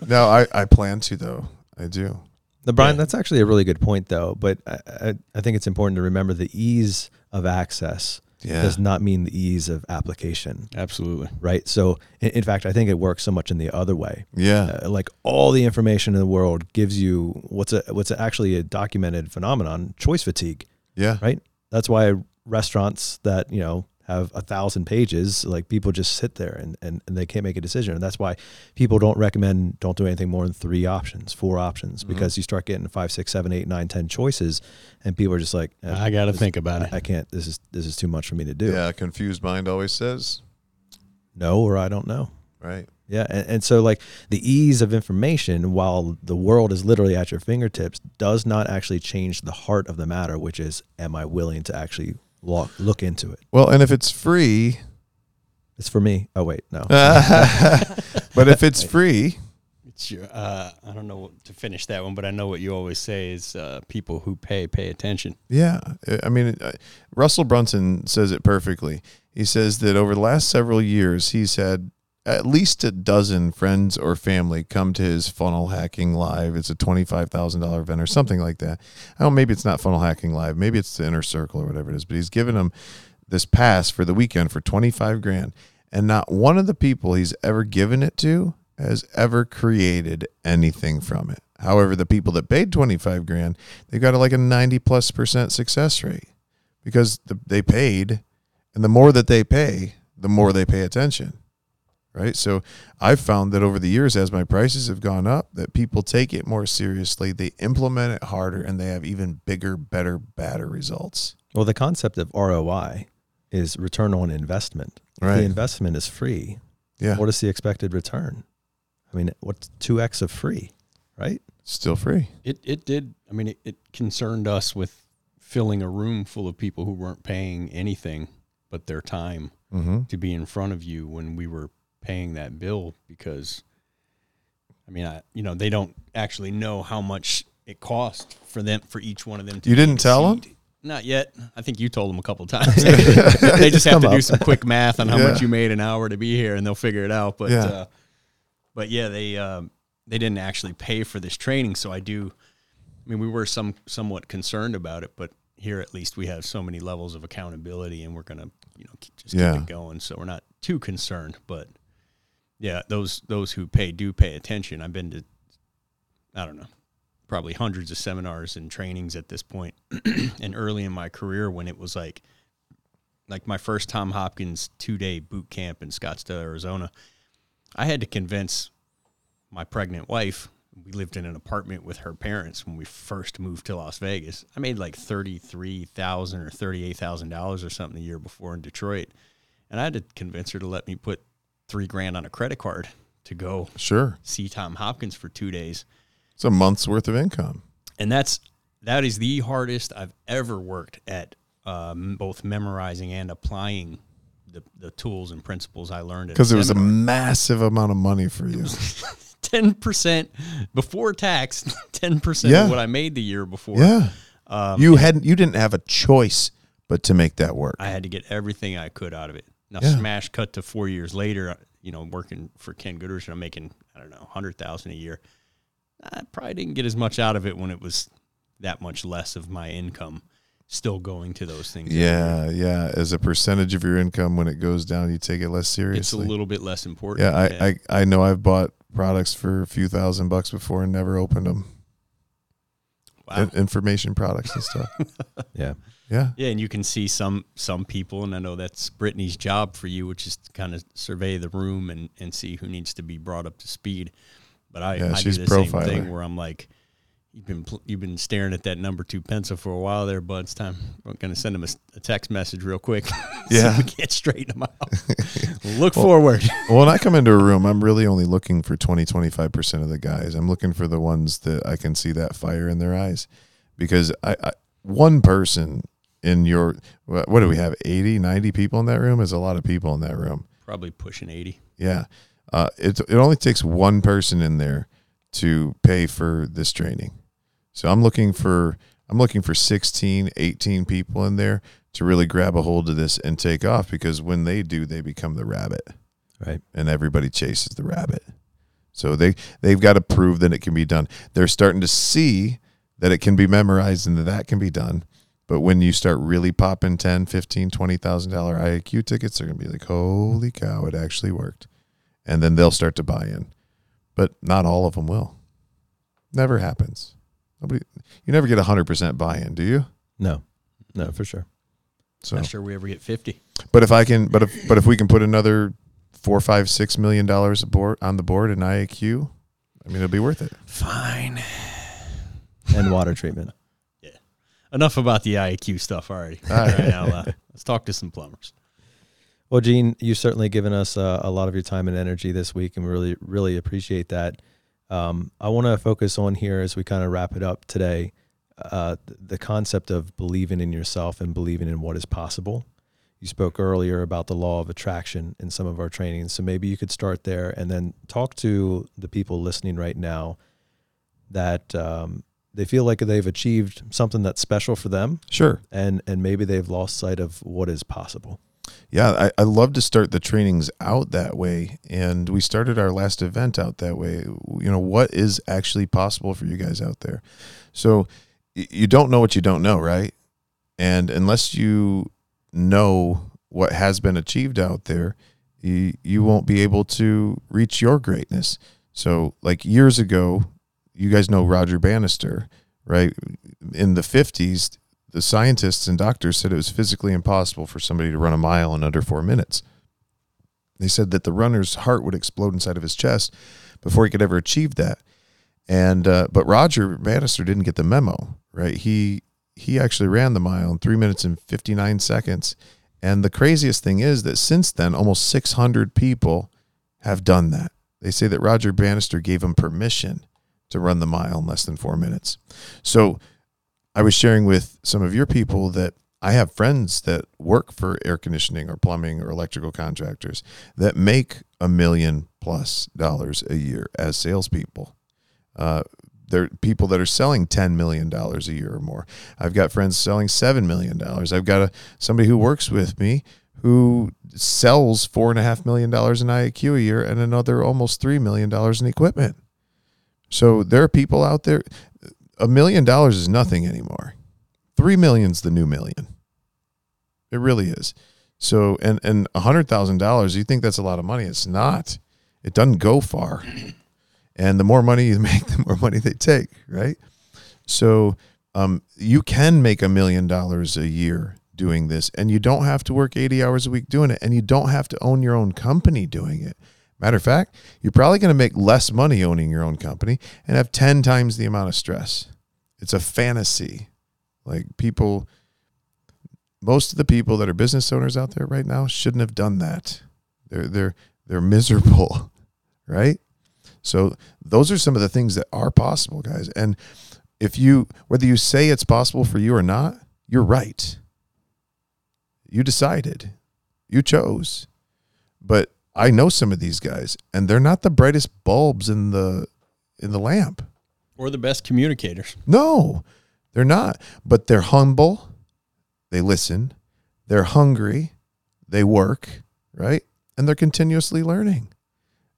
you. no, I, I plan to though. I do. The Brian, Yeah. that's actually a really good point, though. But I, I, I think it's important to remember the ease of access Yeah. does not mean the ease of application, Absolutely. right? So, in, in fact, I think it works so much in the other way. Yeah. Uh, like all the information in the world gives you what's a what's actually a documented phenomenon: choice fatigue. Yeah. right? That's why restaurants that you know have a thousand pages, like people just sit there and, and, and they can't make a decision. And that's why people don't recommend don't do anything more than three options, four options, Mm-hmm. because you start getting five, six, seven, eight, nine, ten choices, and people are just like, eh, I got to this- think about I, it. I can't. This is this is too much for me to do. Yeah, confused mind always says, No, or I don't know. right? Yeah, and, and so like the ease of information, while the world is literally at your fingertips, does not actually change the heart of the matter, which is, am I willing to actually look look into it? Well, and if it's free, It's for me. Oh wait, no. but if it's free, It's your, uh, I don't know what to finish that one, but I know what you always say is uh, people who pay pay attention. yeah. I mean, uh, Russell Brunson says it perfectly. He says that over the last several years, he's had at least a dozen friends or family come to his funnel hacking live. It's a twenty-five thousand dollar event or something like that. I don't. Maybe it's not funnel hacking live. Maybe it's the inner circle or whatever it is. But he's given them this pass for the weekend for twenty-five grand, and not one of the people he's ever given it to has ever created anything from it. However, the people that paid 25 grand, they got like a 90 plus percent success rate because the, they paid and the more that they pay, the more they pay attention. Right? So I've found that over the years as my prices have gone up that people take it more seriously, they implement it harder and they have even bigger, better, badder results. Well, the concept of ROI is return on investment. If Right. The investment is free. Yeah. What is the expected return? I mean, what's two x of free, right? Still free. It it did. I mean, it, it concerned us with filling a room full of people who weren't paying anything but their time Mm-hmm. to be in front of you when we were paying that bill because I mean, I you know, they don't actually know how much it cost for them for each one of them to You didn't tell a tell 'em? Not yet. I think you told them a couple times. they just have to do some quick math on how Yeah. much you made an hour to be here, and they'll figure it out. But Yeah. uh, but yeah, they um, they didn't actually pay for this training, so I do. I mean, we were some somewhat concerned about it, but here at least we have so many levels of accountability, and we're gonna you know keep, just Yeah. keep it going. So we're not too concerned. But yeah, those those who pay do pay attention. I've been to I don't know probably hundreds of seminars and trainings at this point, and early in my career when it was like like my first Tom Hopkins two day boot camp in Scottsdale, Arizona, I had to convince my pregnant wife. We lived in an apartment with her parents when we first moved to Las Vegas. I made like thirty three thousand or thirty eight thousand dollars or something the year before in Detroit, and I had to convince her to let me put three grand on a credit card to go Sure. see Tom Hopkins for two days It's a month's worth of income. and that's that is the hardest I've ever worked at um, both memorizing and applying the, the tools and principles I learned Because it was a massive amount of money for you. ten percent before tax, ten percent Yeah. of what I made the year before. Yeah. Um, you hadn't you didn't have a choice but to make that work. I had to get everything I could out of it. Now, Yeah. smash cut to four years later, uh, you know, working for Ken Goodrich, and I'm making I don't know hundred thousand a year. I probably didn't get as much out of it when it was that much less of my income still going to those things. every year. yeah, yeah. As a percentage of your income when it goes down, you take it less seriously. it's a little bit less important. yeah, I, I I know I've bought products for a few thousand bucks before and never opened them. wow. In- information products and stuff. Yeah. Yeah. Yeah, and you can see some some people, and I know that's Brittany's job for you, which is to kind of survey the room and and see who needs to be brought up to speed. But I, Yeah, I she's do the same thing where I'm like, you've been pl- you've been staring at that number two pencil for a while there, bud. It's time. I'm gonna send him a text message real quick. Yeah. we can't straighten them out. Look forward. Well, when I come into a room, I'm really only looking for 20, 25% of the guys. I'm looking for the ones that I can see that fire in their eyes. Because I, I one person in your, what do we have, 80, 90 people in that room? Is a lot of people in that room. Probably pushing eighty. Yeah. Uh, it, it only takes one person in there to pay for this training. So I'm looking for I'm looking for 16, 18 people in there to really grab a hold of this and take off because when they do, they become the rabbit Right. and everybody chases the rabbit. So they they've got to prove that it can be done. They're starting to see that it can be memorized and that that can be done. But when you start really popping 10, 15, 20,000 dollar IAQ tickets, they're going to be like, "Holy cow, it actually worked." And then they'll start to buy in. But not all of them will. Never happens. Nobody you never get 100% buy-in, do you? No. No, for sure. So Not sure we ever get fifty. But if I can, but if but if we can put another four, five, six million dollars aboard on the board in IAQ, I mean it'll be worth it. Fine. and water treatment. Enough about the IAQ stuff already. All right. Right now, uh, let's talk to some plumbers. Well, Gene, you've certainly given us uh, a lot of your time and energy this week, and we really, really appreciate that. Um, I want to focus on here as we kind of wrap it up today uh, the concept of believing in yourself and believing in what is possible. You spoke earlier about the law of attraction in some of our trainings, so maybe you could start there and then talk to the people listening right now that um, they feel like they've achieved something that's special for them, Sure. and and maybe they've lost sight of what is possible. Yeah, I, I love to start the trainings out that way. And we started our last event out that way. You know, what is actually possible for you guys out there? So you don't know what you don't know, right? And unless you know what has been achieved out there, you, you won't be able to reach your greatness. So, like years ago, you guys know Roger Bannister, right? In the 50s, the scientists and doctors said it was physically impossible for somebody to run a mile in under four minutes. They said that the runner's heart would explode inside of his chest before he could ever achieve that. And uh, but Roger Bannister didn't get the memo, right? He he actually ran the mile in three minutes and fifty nine seconds. And the craziest thing is that since then, almost six hundred people have done that. They say that Roger Bannister gave him permission to run the mile in less than four minutes. So I was sharing with some of your people that I have friends that work for air conditioning or plumbing or electrical contractors that make a million plus dollars a year as salespeople. Uh, they're people that are selling ten million dollars a year or more. I've got friends selling seven million dollars. I've got a somebody who works with me who sells four and a half million dollars in IAQ a year and another almost three million dollars in equipment. So there are people out there a million dollars is nothing anymore. Three million's the new million. It really is. So and and a hundred thousand dollars, you think that's a lot of money. It's not. It doesn't go far. And the more money you make, the more money they take, right? So um, you can make a million dollars a year doing this, and you don't have to work 80 hours a week doing it, and you don't have to own your own company doing it. Matter of fact, you're probably going to make less money owning your own company and have 10 times the amount of stress. It's a fantasy. Like people, most of the people that are business owners out there right now shouldn't have done that. They're they're they're miserable, right? So those are some of the things that are possible, guys. And if you whether you say it's possible for you or not, you're right. You decided. You chose. But I know some of these guys and they're not the brightest bulbs in the in the lamp. Or the best communicators. No, they're not. But they're humble. They listen. They're hungry. They work, right? And they're continuously learning.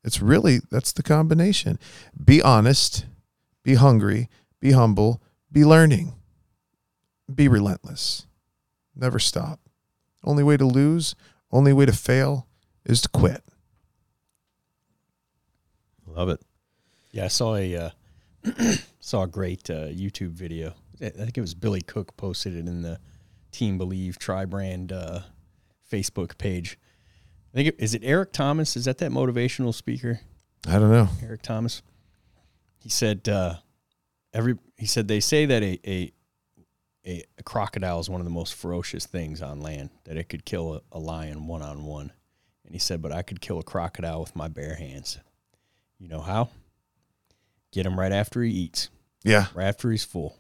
It's really, that's the combination. Be honest, be hungry, be humble, be learning, be relentless. Never stop. Only way to lose, only way to fail is to quit. Love it. Yeah, I saw a uh, saw a great uh, YouTube video. I think it was Billy Cook posted it in the Team Believe Tri Brand uh, Facebook page. I think it, is it Eric Thomas? Is that that motivational speaker? I don't know. Eric Thomas. He said uh, every he said they say that a, a a a crocodile is one of the most ferocious things on land that it could kill a, a lion one on one. And he said, but I could kill a crocodile with my bare hands. You know how? Get him right after he eats, Yeah. right after he's full.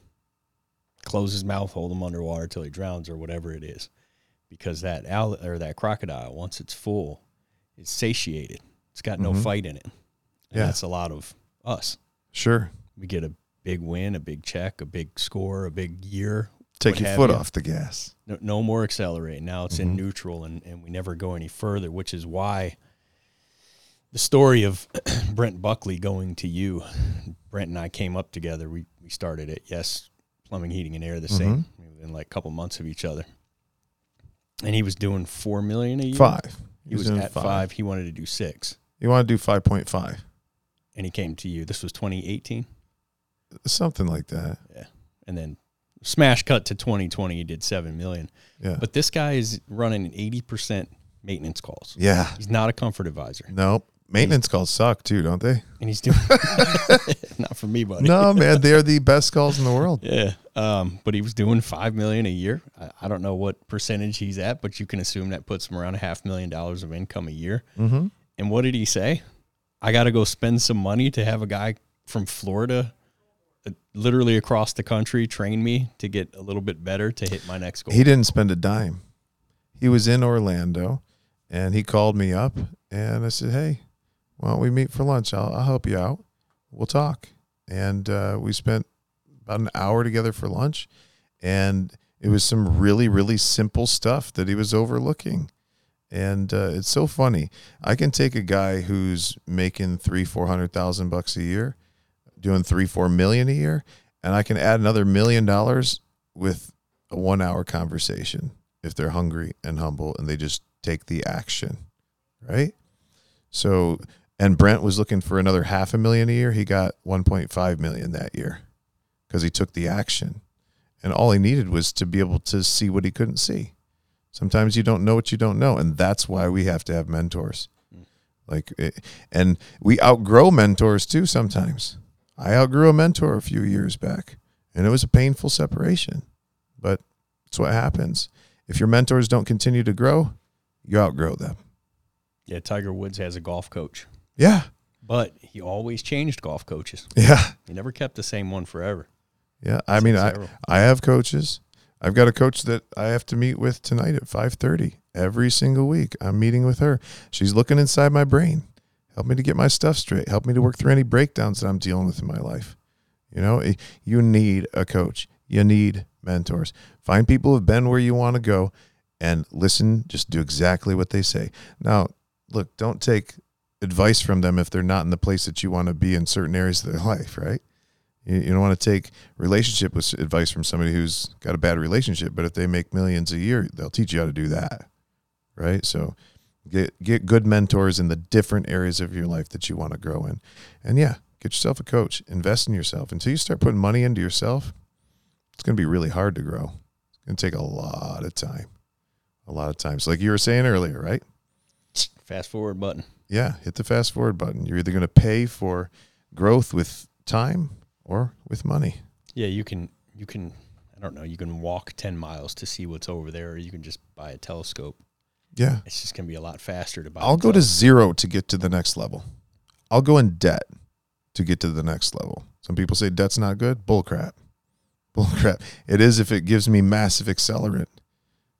Close his mouth, hold him underwater till he drowns or whatever it is. Because that owl or that crocodile, once it's full, it's satiated. It's got no Mhm. fight in it. And Yeah. that's a lot of us. Sure. We get a big win, a big check, a big score, a big year. Take your foot you. off the gas. No, no more accelerating. Now it's Mhm. in neutral, and, and we never go any further, which is why the story of Brent Buckley going to you, Brent and I came up together. We, we started it, yes, plumbing, heating, and air, the same, within like a couple months of each other. And he was doing four million a year. Five. He was doing at five. He wanted to do six, He wanted to do 5.5. and he came to you. This was 2018. Something like that. Yeah. And then Smash cut to 2020, he did seven million. Yeah. But this guy is running 80 percent maintenance calls. yeah. He's not a comfort advisor, Nope. Maintenance calls suck too, don't they? and he's doing not for me, buddy. No, man, they are the best calls in the world. Yeah. Um, but he was doing five million a year. I, I don't know what percentage he's at, but you can assume that puts him around a half million dollars of income a year. Mm-hmm. And what did he say? I got to go spend some money to have a guy from Florida, literally across the country, train me to get a little bit better to hit my next goal. He didn't spend a dime. He was in Orlando, and he called me up, and I said, "Hey, why don't we meet for lunch? I'll, I'll help you out. We'll talk." And uh, we spent about an hour together for lunch, and it was some really, really simple stuff that he was overlooking. And uh, it's so funny. I can take a guy who's making three, four hundred thousand bucks a year, doing three, four million a year, and I can add another million dollars with a one hour conversation if they're hungry and humble and they just take the action. Right. So, and Brent was looking for another half a million a year. He got 1.5 million that year because he took the action. And all he needed was to be able to see what he couldn't see. Sometimes you don't know what you don't know. And that's why we have to have mentors. Mm. Like, it, and we outgrow mentors too sometimes. I outgrew a mentor a few years back, and it was a painful separation, but it's what happens. If your mentors don't continue to grow, you outgrow them. yeah, Tiger Woods has a golf coach, Yeah. but he always changed golf coaches. Yeah. He never kept the same one forever. Yeah. I mean, I, I have coaches. I've got a coach that I have to meet with tonight at 5:30 every single week. I'm meeting with her. She's looking inside my brain. Help me to get my stuff straight. Help me to work through any breakdowns that I'm dealing with in my life. You know, you need a coach. You need mentors. Find people who've been where you want to go and listen, just do exactly what they say. Now, look, don't take advice from them if they're not in the place that you want to be in certain areas of their life, right? You, you don't want to take relationship with advice from somebody who's got a bad relationship, but if they make millions a year, they'll teach you how to do that, right? So get get good mentors in the different areas of your life that you want to grow in, and yeah, get yourself a coach. Invest in yourself until you start putting money into yourself. It's going to be really hard to grow. It's going to take a lot of time, a lot of times, So, like you were saying earlier, right? Fast forward button. yeah, hit the fast forward button. You're either going to pay for growth with time or with money. Yeah, you can you can I don't know, you can walk 10 miles to see what's over there or you can just buy a telescope. Yeah. It's just going to be a lot faster to buy. I'll go to zero to get to the next level. I'll go in debt to get to the next level. Some people say debt's not good. Bull crap. Bull crap. It is if it gives me massive accelerant.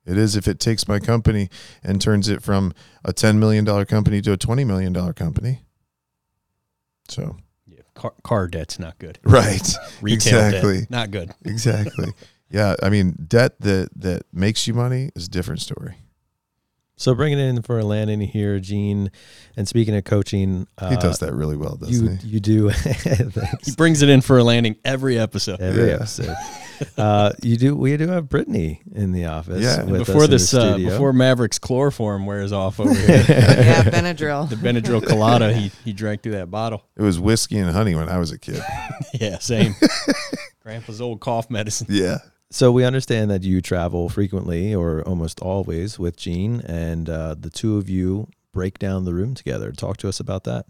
It is if it takes my company and turns it from a $10 million company to a $20 million company. So, yeah, car, car debt's not good. right. Retail Exactly. debt not good. Exactly. yeah. I mean, debt that, that makes you money is a different story. So bringing in for a landing here, Gene. And speaking of coaching, uh, He does that really well, doesn't You he? you do. He brings it in for a landing every episode. Every Yeah. episode. Uh, you do. We do have Brittany in the office. Yeah. with us before in the this uh, before Maverick's chloroform wears off over here. yeah, Benadryl. the Benadryl colada he he drank through that bottle. It was whiskey and honey when I was a kid. Yeah, same. Grandpa's old cough medicine. Yeah. So we understand that you travel frequently or almost always with Gene, and uh, the two of you break down the room together. Talk to us about that.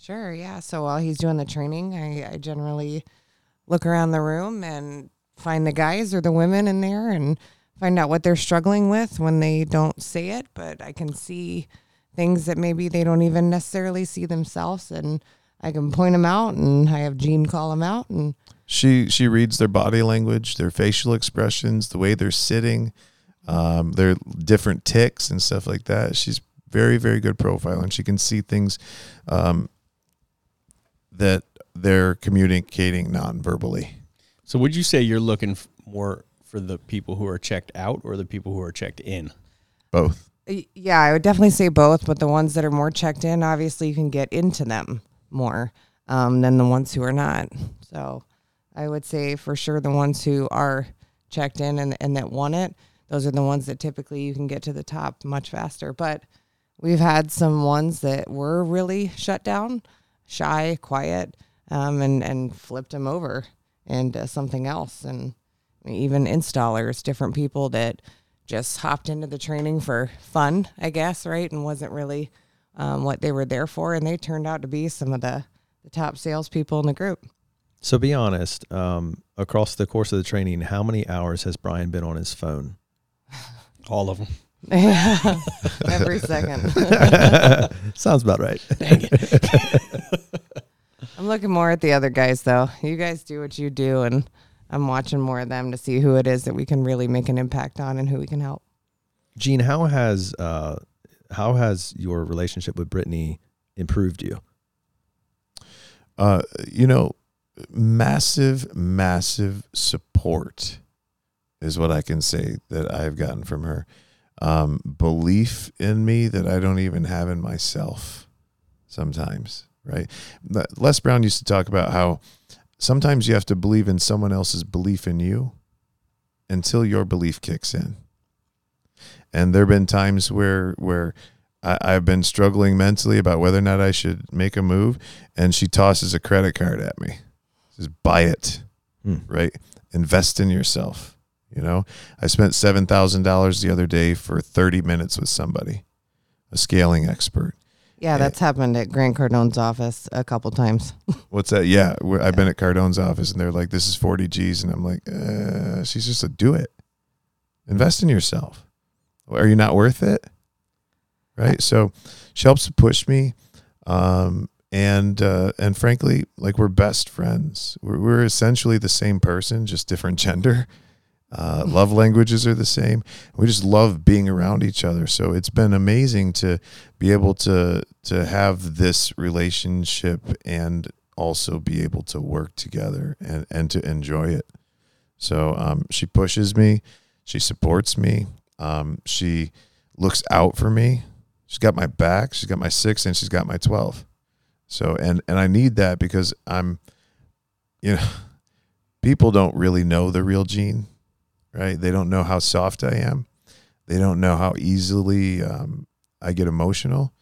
Sure, yeah. So while he's doing the training, I, I generally look around the room and find the guys or the women in there and find out what they're struggling with when they don't say it, but I can see things that maybe they don't even necessarily see themselves and I can point them out and I have Gene call them out and She she reads their body language, their facial expressions, the way they're sitting, um, their different ticks and stuff like that. She's very very good profile, and she can see things um, that they're communicating non-verbally. So would you say you're looking f- more for the people who are checked out or the people who are checked in? Both. Yeah, I would definitely say both, but the ones that are more checked in, obviously, you can get into them more um, than the ones who are not. So I would say for sure the ones who are checked in and, and that want it, those are the ones that typically you can get to the top much faster. But we've had some ones that were really shut down, shy, quiet, um, and, and flipped them over into something else. And even installers, different people that just hopped into the training for fun, I guess, right? And wasn't really um, what they were there for. And they turned out to be some of the, the top salespeople in the group. So be honest. Um, across the course of the training, how many hours has Brian been on his phone? All of them. Yeah, every second. Sounds about right. Dang it. I'm looking more at the other guys, though. You guys do what you do, and I'm watching more of them to see who it is that we can really make an impact on and who we can help. Gene, how has uh, how has your relationship with Brittany improved you? Uh, you know, massive, massive support is what I can say that I've gotten from her. Um, belief in me that I don't even have in myself sometimes, right? Les Brown used to talk about how sometimes you have to believe in someone else's belief in you until your belief kicks in. And there have been times where where I, I've been struggling mentally about whether or not I should make a move, and she tosses a credit card at me. Says, buy it, Hmm. right? Invest in yourself. You know, I spent seven thousand dollars the other day for thirty minutes with somebody, a scaling expert. Yeah, that's happened at Grant Cardone's office a couple times. What's that? Yeah, we're- I've been at Cardone's office, and they're like, "This is forty G's," and I'm like, uh, "She's just a do it. Invest in yourself. Are you not worth it?" Right. So she helps to push me, um, and uh, and frankly, like we're best friends. We're, we're essentially the same person, just different gender. Uh, love languages are the same. We just love being around each other. So it's been amazing to be able to to have this relationship and also be able to work together and and to enjoy it. So um, she pushes me, she supports me, um, she looks out for me. She's got my back. She's got my six, and she's got my twelve. So and and I need that because I'm, you know, people don't really know the real Gene, right? They don't know how soft I am. They don't know how easily um, I get emotional,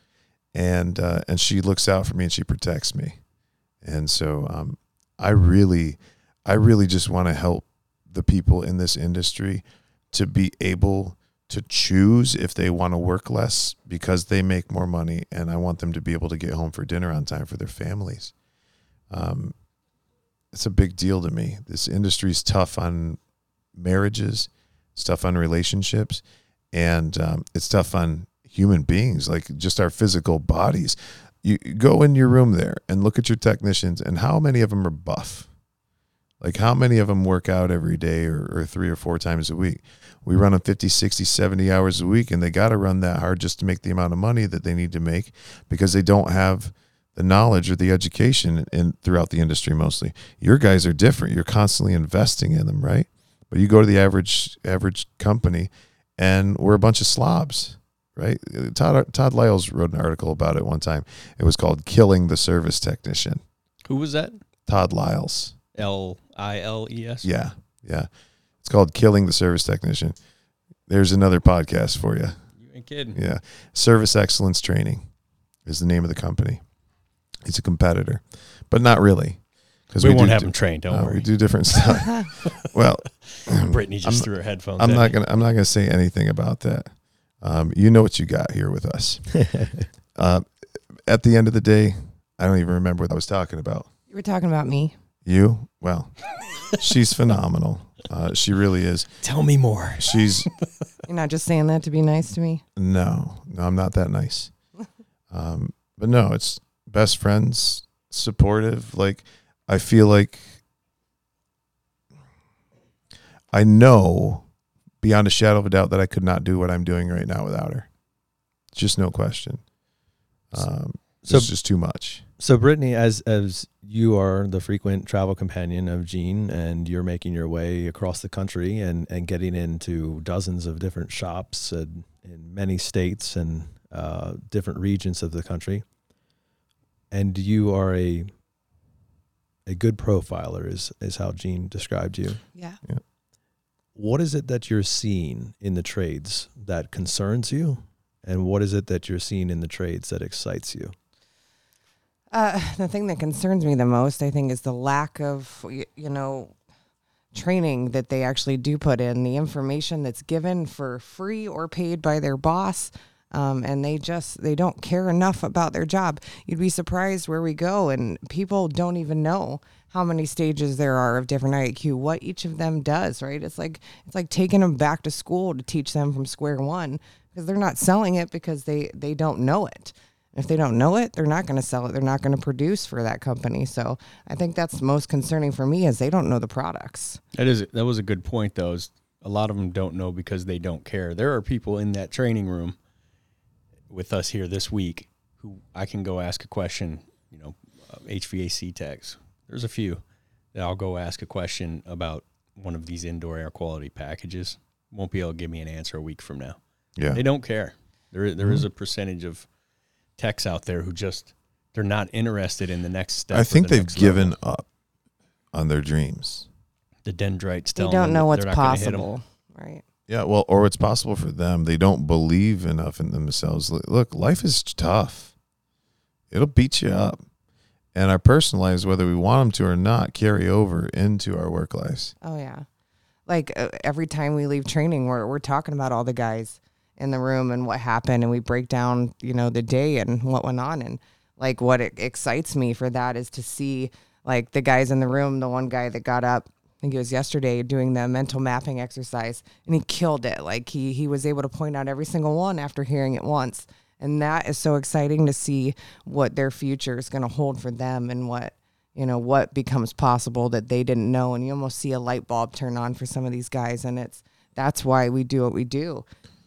and uh, and she looks out for me and she protects me, and so um, I really, I really just want to help the people in this industry to be able to choose if they want to work less because they make more money, and I want them to be able to get home for dinner on time for their families. Um, it's a big deal to me. This industry is tough on marriages, it's tough on relationships, and um, it's tough on human beings, like just our physical bodies. You go in your room there and look at your technicians, and how many of them are buff? Like, how many of them work out every day or, or three or four times a week? We run them 50, 60, 70 hours a week, and they got to run that hard just to make the amount of money that they need to make because they don't have the knowledge or the education in throughout the industry mostly. Your guys are different. You're constantly investing in them, right? But you go to the average average company and we're a bunch of slobs, right? Todd Todd Liles wrote an article about it one time. It was called Killing the Service Technician. Who was that? Todd Liles. L I L E S. Yeah. Yeah. It's called Killing the Service Technician. There's another podcast for you. You ain't kidding. Yeah. Service Excellence Training is the name of the company. It's a competitor, but not really. Because We, won't have them trained. Don't uh, worry. We do different stuff. well, Brittany just I'm- threw her headphones. I'm at not me. gonna. I'm not gonna say anything about that. Um, you know what you got here with us. uh, at the end of the day, I don't even remember what I was talking about. You were talking about me. You? Well, she's phenomenal. Uh, she really is. Tell me more. She's You're not just saying that to be nice to me. no, no. I'm not that nice. Um, but no, it's best friends, supportive. Like I feel like I know beyond a shadow of a doubt that I could not do what I'm doing right now without her. Just no question. Um, So- it's just too much. So, Brittany, as as you are the frequent travel companion of Gene, and you're making your way across the country and and getting into dozens of different shops and, in many states and uh, different regions of the country, and you are a a good profiler, is is how Gene described you. Yeah. What is it that you're seeing in the trades that concerns you, and what is it that you're seeing in the trades that excites you? Uh, the thing that concerns me the most, I think, is the lack of, you know, training that they actually do put in, the information that's given for free or paid by their boss. Um, and they just they don't care enough about their job. You'd be surprised where we go, and people don't even know how many stages there are of different IAQ, what each of them does. Right? It's like it's like taking them back to school to teach them from square one because they're not selling it because they they don't know it. If they don't know it, they're not going to sell it. They're not going to produce for that company. So I think that's most concerning for me is they don't know the products. That is that was a good point though. Is a lot of them don't know because they don't care. There are people in that training room with us here this week who I can go ask a question. You know, uh, HVAC techs. There's a few that I'll go ask a question about one of these indoor air quality packages. Won't be able to give me an answer a week from now. Yeah. They don't care. There there is a percentage of techs out there who just they're not interested in the next step. I think the they've given level. up on their dreams. the dendrites. They don't them know what's they're not gonna hit 'em. possible. Right. Yeah, well, or it's possible for them. They don't believe enough in themselves. Look, life is tough. It'll beat you up. And our personal lives, whether we want them to or not, carry over into our work lives. Oh yeah. Like uh, every time we leave training, we're we're talking about all the guys in the room and what happened, and we break down, you know, the day and what went on, and like what it excites me for that is to see like the guys in the room. The one guy that got up, I think it was yesterday, doing the mental mapping exercise, and he killed it. Like he he was able to point out every single one after hearing it once, and that is so exciting to see what their future is going to hold for them and what you know what becomes possible that they didn't know and you almost see a light bulb turn on for some of these guys and it's that's why we do what we do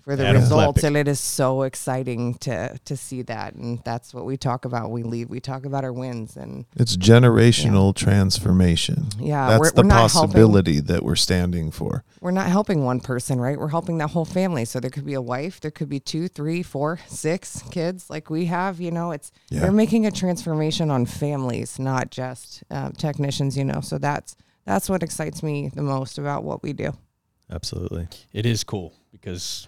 for the Adam results Klepek. and it is so exciting to to see that and that's what we talk about we leave we talk about our wins and It's generational transformation. Yeah, That's we're- the we're not helping- possibility that we're standing for. we're not helping one person right we're helping that whole family so there could be a wife there could be two three four six kids like we have you know it's Yeah. they're making a transformation on families not just uh, technicians you know so that's that's what excites me the most about what we do Absolutely. It is cool because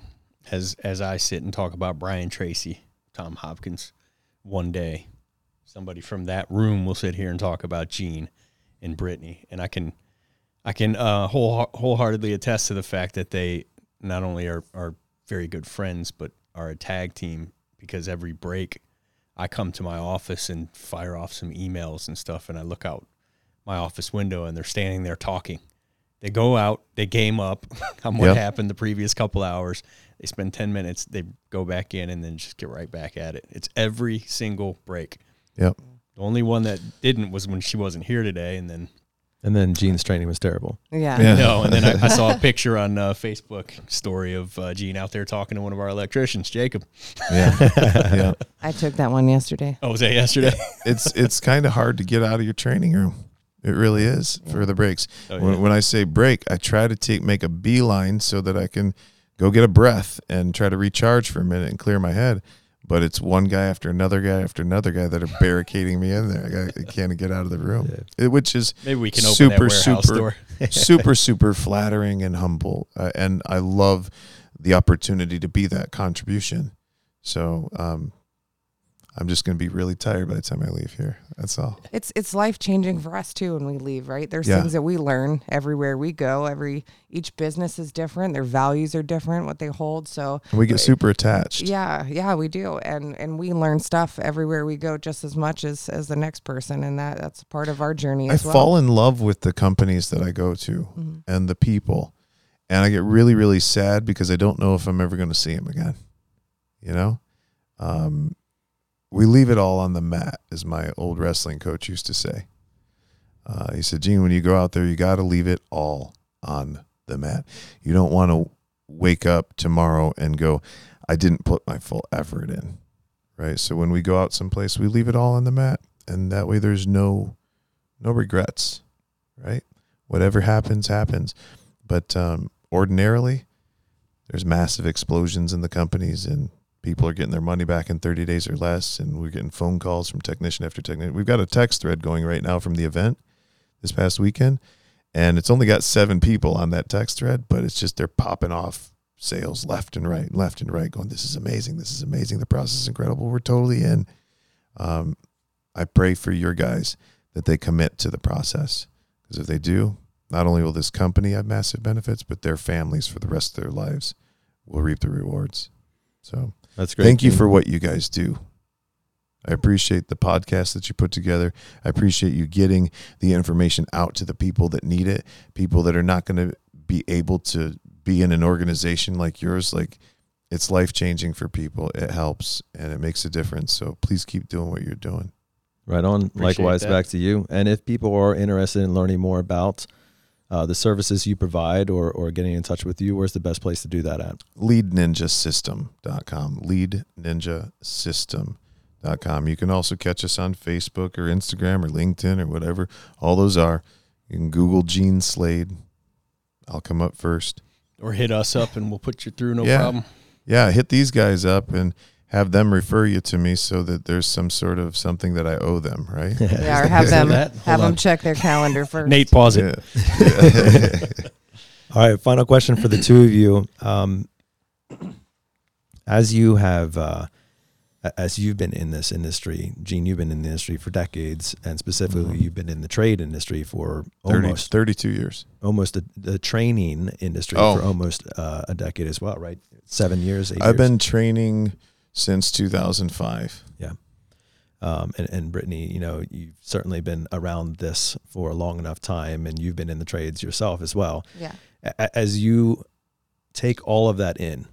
as as I sit and talk about Brian Tracy, Tom Hopkins, one day somebody from that room will sit here and talk about Gene and Brittany, and I can I can uh, whole wholeheartedly attest to the fact that they not only are are very good friends, but are a tag team because every break I come to my office and fire off some emails and stuff, and I look out my office window and they're standing there talking. They go out, they game up on what Yep. happened the previous couple hours. They spend 10 minutes, they go back in and then just get right back at it. It's every single break. Yep. The only one that didn't was when she wasn't here today. And then, And then Gene's training was terrible. yeah Yeah. no, and then I, I saw a picture on uh, Facebook story of uh, Gene out there talking to one of our electricians, Jacob. Yeah. yeah. I took that one yesterday. Oh, was that yesterday? It's it's kind of hard to get out of your training room. It really is for the breaks. Oh, when, yeah. when I say break, I try to take make a beeline so that I can go get a breath and try to recharge for a minute and clear my head. But it's one guy after another guy after another guy that are barricading me in there. I, I can't get out of the room, it, which is Maybe we can super, super, super, super flattering and humble. Uh, and I love the opportunity to be that contribution. So um, I'm just going to be really tired by the time I leave here. That's all. It's it's life changing for us too when we leave, right? There's Yeah. things that we learn everywhere we go. Every each business is different. Their values are different, what they hold. So And we get super attached. yeah, yeah, we do. And and we learn stuff everywhere we go just as much as as the next person and that that's part of our journey I well. fall in love with the companies that I go to Mhm. and the people. And I get really, really sad because I don't know if I'm ever going to see them again. You know? Um, we leave it all on the mat, as my old wrestling coach used to say. Uh, he said, Gene, when you go out there, you got to leave it all on the mat. You don't want to wake up tomorrow and go, I didn't put my full effort in. Right. So when we go out someplace, we leave it all on the mat. And that way there's no no regrets, right? Whatever happens, happens. But um, ordinarily, there's massive explosions in the companies, and people are getting their money back in 30 days or less. And we're getting phone calls from technician after technician. We've got a text thread going right now from the event this past weekend, and it's only got seven people on that text thread, but it's just they're popping off sales left and right, left and right, going, "This is amazing! This is amazing! The process is incredible! We're totally in." Um, I pray for your guys that they commit to the process because if they do, not only will this company have massive benefits, but their families for the rest of their lives will reap the rewards. So That's great. thank you for what you guys do. I appreciate the podcast that you put together. I appreciate you getting the information out to the people that need it, people that are not going to be able to be in an organization like yours. Like it's life changing for people. It helps and it makes a difference. So please keep doing what you're doing. Right on. Appreciate Likewise, that. back to you. And if people are interested in learning more about uh, the services you provide or, or getting in touch with you, where's the best place to do that at? leadninjasystem.com leadninjasystem.com you can also catch us on facebook or instagram or linkedin or whatever all those are you can google gene slade i'll come up first Or hit us up and we'll put you through, no Yeah. problem. yeah hit these guys up and have them refer you to me so that there's some sort of something that i owe them right Yeah, or have them have Hold them check their calendar first. Nate, pause it. Yeah. All right, final question for the two of you. Um, as you have, uh, as you've been in this industry, Gene, you've been in the industry for decades, and specifically, Mhm. you've been in the trade industry for 30, almost, 32 years almost the, the training industry Oh. for almost uh, a decade as well, right? Seven years, 8 i've years. been training since 2005 Um, and, and Brittany, you know, you've certainly been around this for a long enough time, and you've been in the trades yourself as well. Yeah. A- As you take all of that in,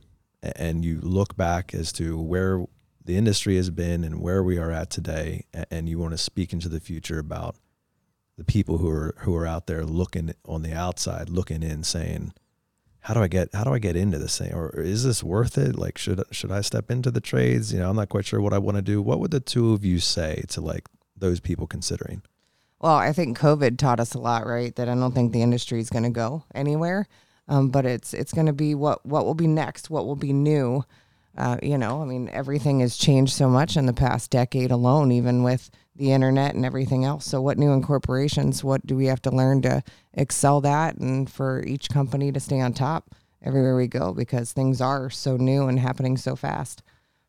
and you look back as to where the industry has been and where we are at today, and you want to speak into the future about the people who are who are out there looking on the outside, looking in, saying, "How do I get How do I get into this thing? Or is this worth it? Like, should should I step into the trades? You know, I'm not quite sure what I want to do. What would the two of you say to like those people considering? Well, I think COVID taught us a lot, right? That I don't think the industry is going to go anywhere, um, but it's it's going to be what what will be next, what will be new. Uh, you know, I mean, everything has changed so much in the past decade alone, even with the internet and everything else. So, what new incorporations? What do we have to learn to excel that, and for each company to stay on top everywhere we go because things are so new and happening so fast.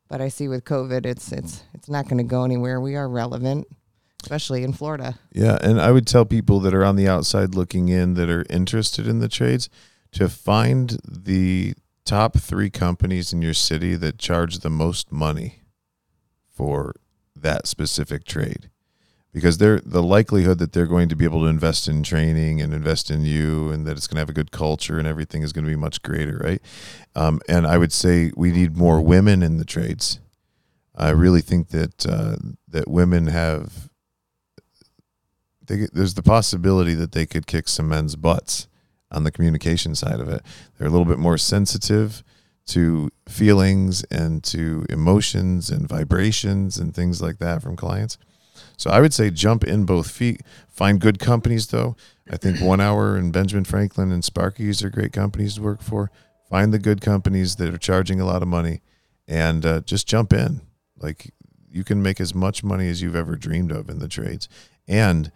But I see with COVID, it's it's it's not going to go anywhere. We are relevant, especially in Florida. Yeah, and I would tell people that are on the outside looking in that are interested in the trades to find the top three companies in your city that charge the most money for that specific trade. Because they're the likelihood that they're going to be able to invest in training and invest in you and that it's going to have a good culture and everything is going to be much greater, right? Um, and I would say we need more women in the trades. I really think that uh, that women have they, there's the possibility that they could kick some men's butts on the communication side of it. They're a little bit more sensitive to feelings and to emotions and vibrations and things like that from clients. So I would say jump in both feet. Find good companies though. I think One Hour and Benjamin Franklin and Sparky's are great companies to work for. Find the good companies that are charging a lot of money, and uh, just jump in. Like you can make as much money as you've ever dreamed of in the trades, and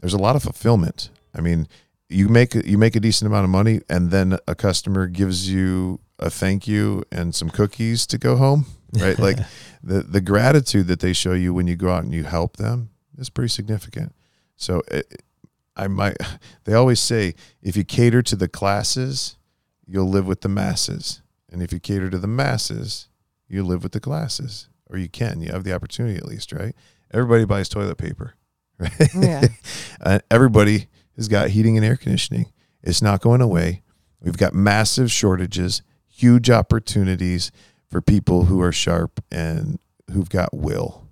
there's a lot of fulfillment. I mean, you make you make a decent amount of money, and then a customer gives you a thank you and some cookies to go home, right? like the the gratitude that they show you when you go out and you help them is pretty significant. So it, I might. They always say if you cater to the classes, you'll live with the masses, and if you cater to the masses, you live with the classes, or you can. You have the opportunity at least, right? Everybody buys toilet paper, right? Yeah. uh, everybody has got heating and air conditioning. It's not going away. We've got massive shortages, huge opportunities for people who are sharp and who've got will.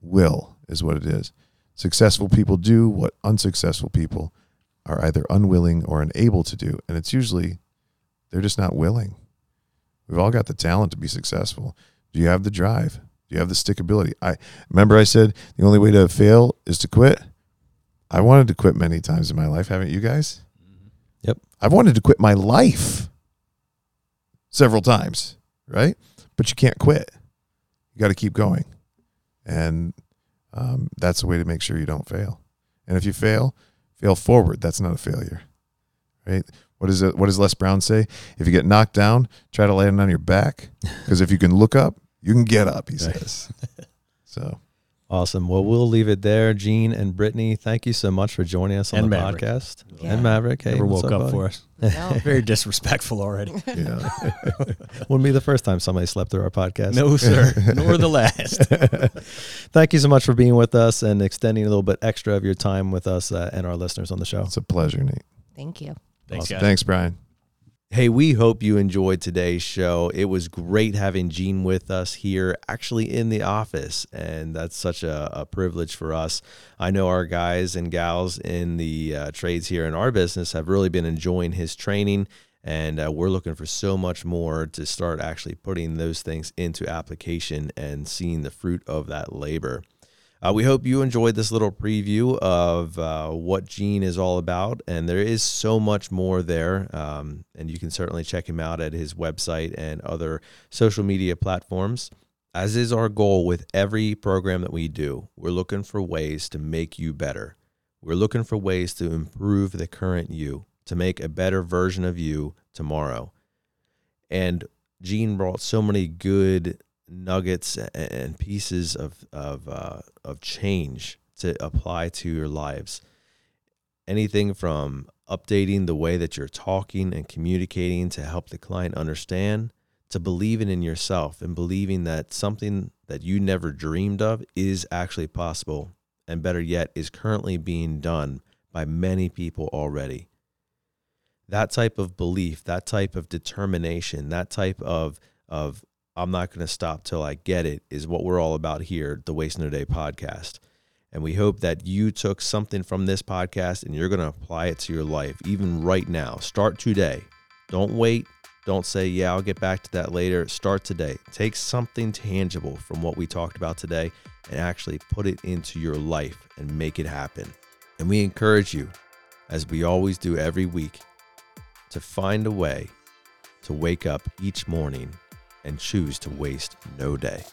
Will is what it is. Successful people do what unsuccessful people are either unwilling or unable to do. And it's usually they're just not willing. We've all got the talent to be successful. Do you have the drive? Do you have the stickability? I remember I said the only way to fail is to quit. I wanted to quit many times in my life, haven't you guys? Yep. I've wanted to quit my life several times, right? But you can't quit. You got to keep going. And um, that's the way to make sure you don't fail. And if you fail, fail forward. That's not a failure, right? What is it? What does Les Brown say? If you get knocked down, try to land on your back, because if you can look up, you can get up. He says. So Awesome. Awesome. Well, we'll leave it there. Gene and Brittany, thank you so much for joining us on And the Maverick. podcast. Yeah. And Maverick, hey, Never woke up buddy? for us. No. Very disrespectful already. Yeah. Wouldn't be the first time somebody slept through our podcast. No, sir. Nor the last. Thank you so much for being with us and extending a little bit extra of your time with us uh, and our listeners on the show. It's a pleasure, Nate. Thank you. Thanks, Awesome. guys. Thanks, Brian. Hey, we hope you enjoyed today's show. It was great having Gene with us here, actually in the office, and that's such a, a privilege for us. I know our guys and gals in the uh, trades here in our business have really been enjoying his training, and uh, we're looking for so much more to start actually putting those things into application and seeing the fruit of that labor. Uh, we hope you enjoyed this little preview of uh, what Gene is all about, and there is so much more there. Um, and you can certainly check him out at his website and other social media platforms. As is our goal with every program that we do, we're looking for ways to make you better. We're looking for ways to improve the current you, to make a better version of you tomorrow. And Gene brought so many good nuggets and pieces of of uh, of change to apply to your lives. Anything from updating the way that you're talking and communicating to help the client understand, to believing in yourself and believing that something that you never dreamed of is actually possible, and better yet, is currently being done by many people already. That type of belief, that type of determination, that type of of I'm not going to stop till I get it is what we're all about here, the Waste No Day podcast. And we hope that you took something from this podcast and you're going to apply it to your life, even right now. Start today. Don't wait. Don't say, yeah, I'll get back to that later. Start today. Take something tangible from what we talked about today and actually put it into your life and make it happen. And we encourage you, as we always do every week, to find a way to wake up each morning and choose to waste no day.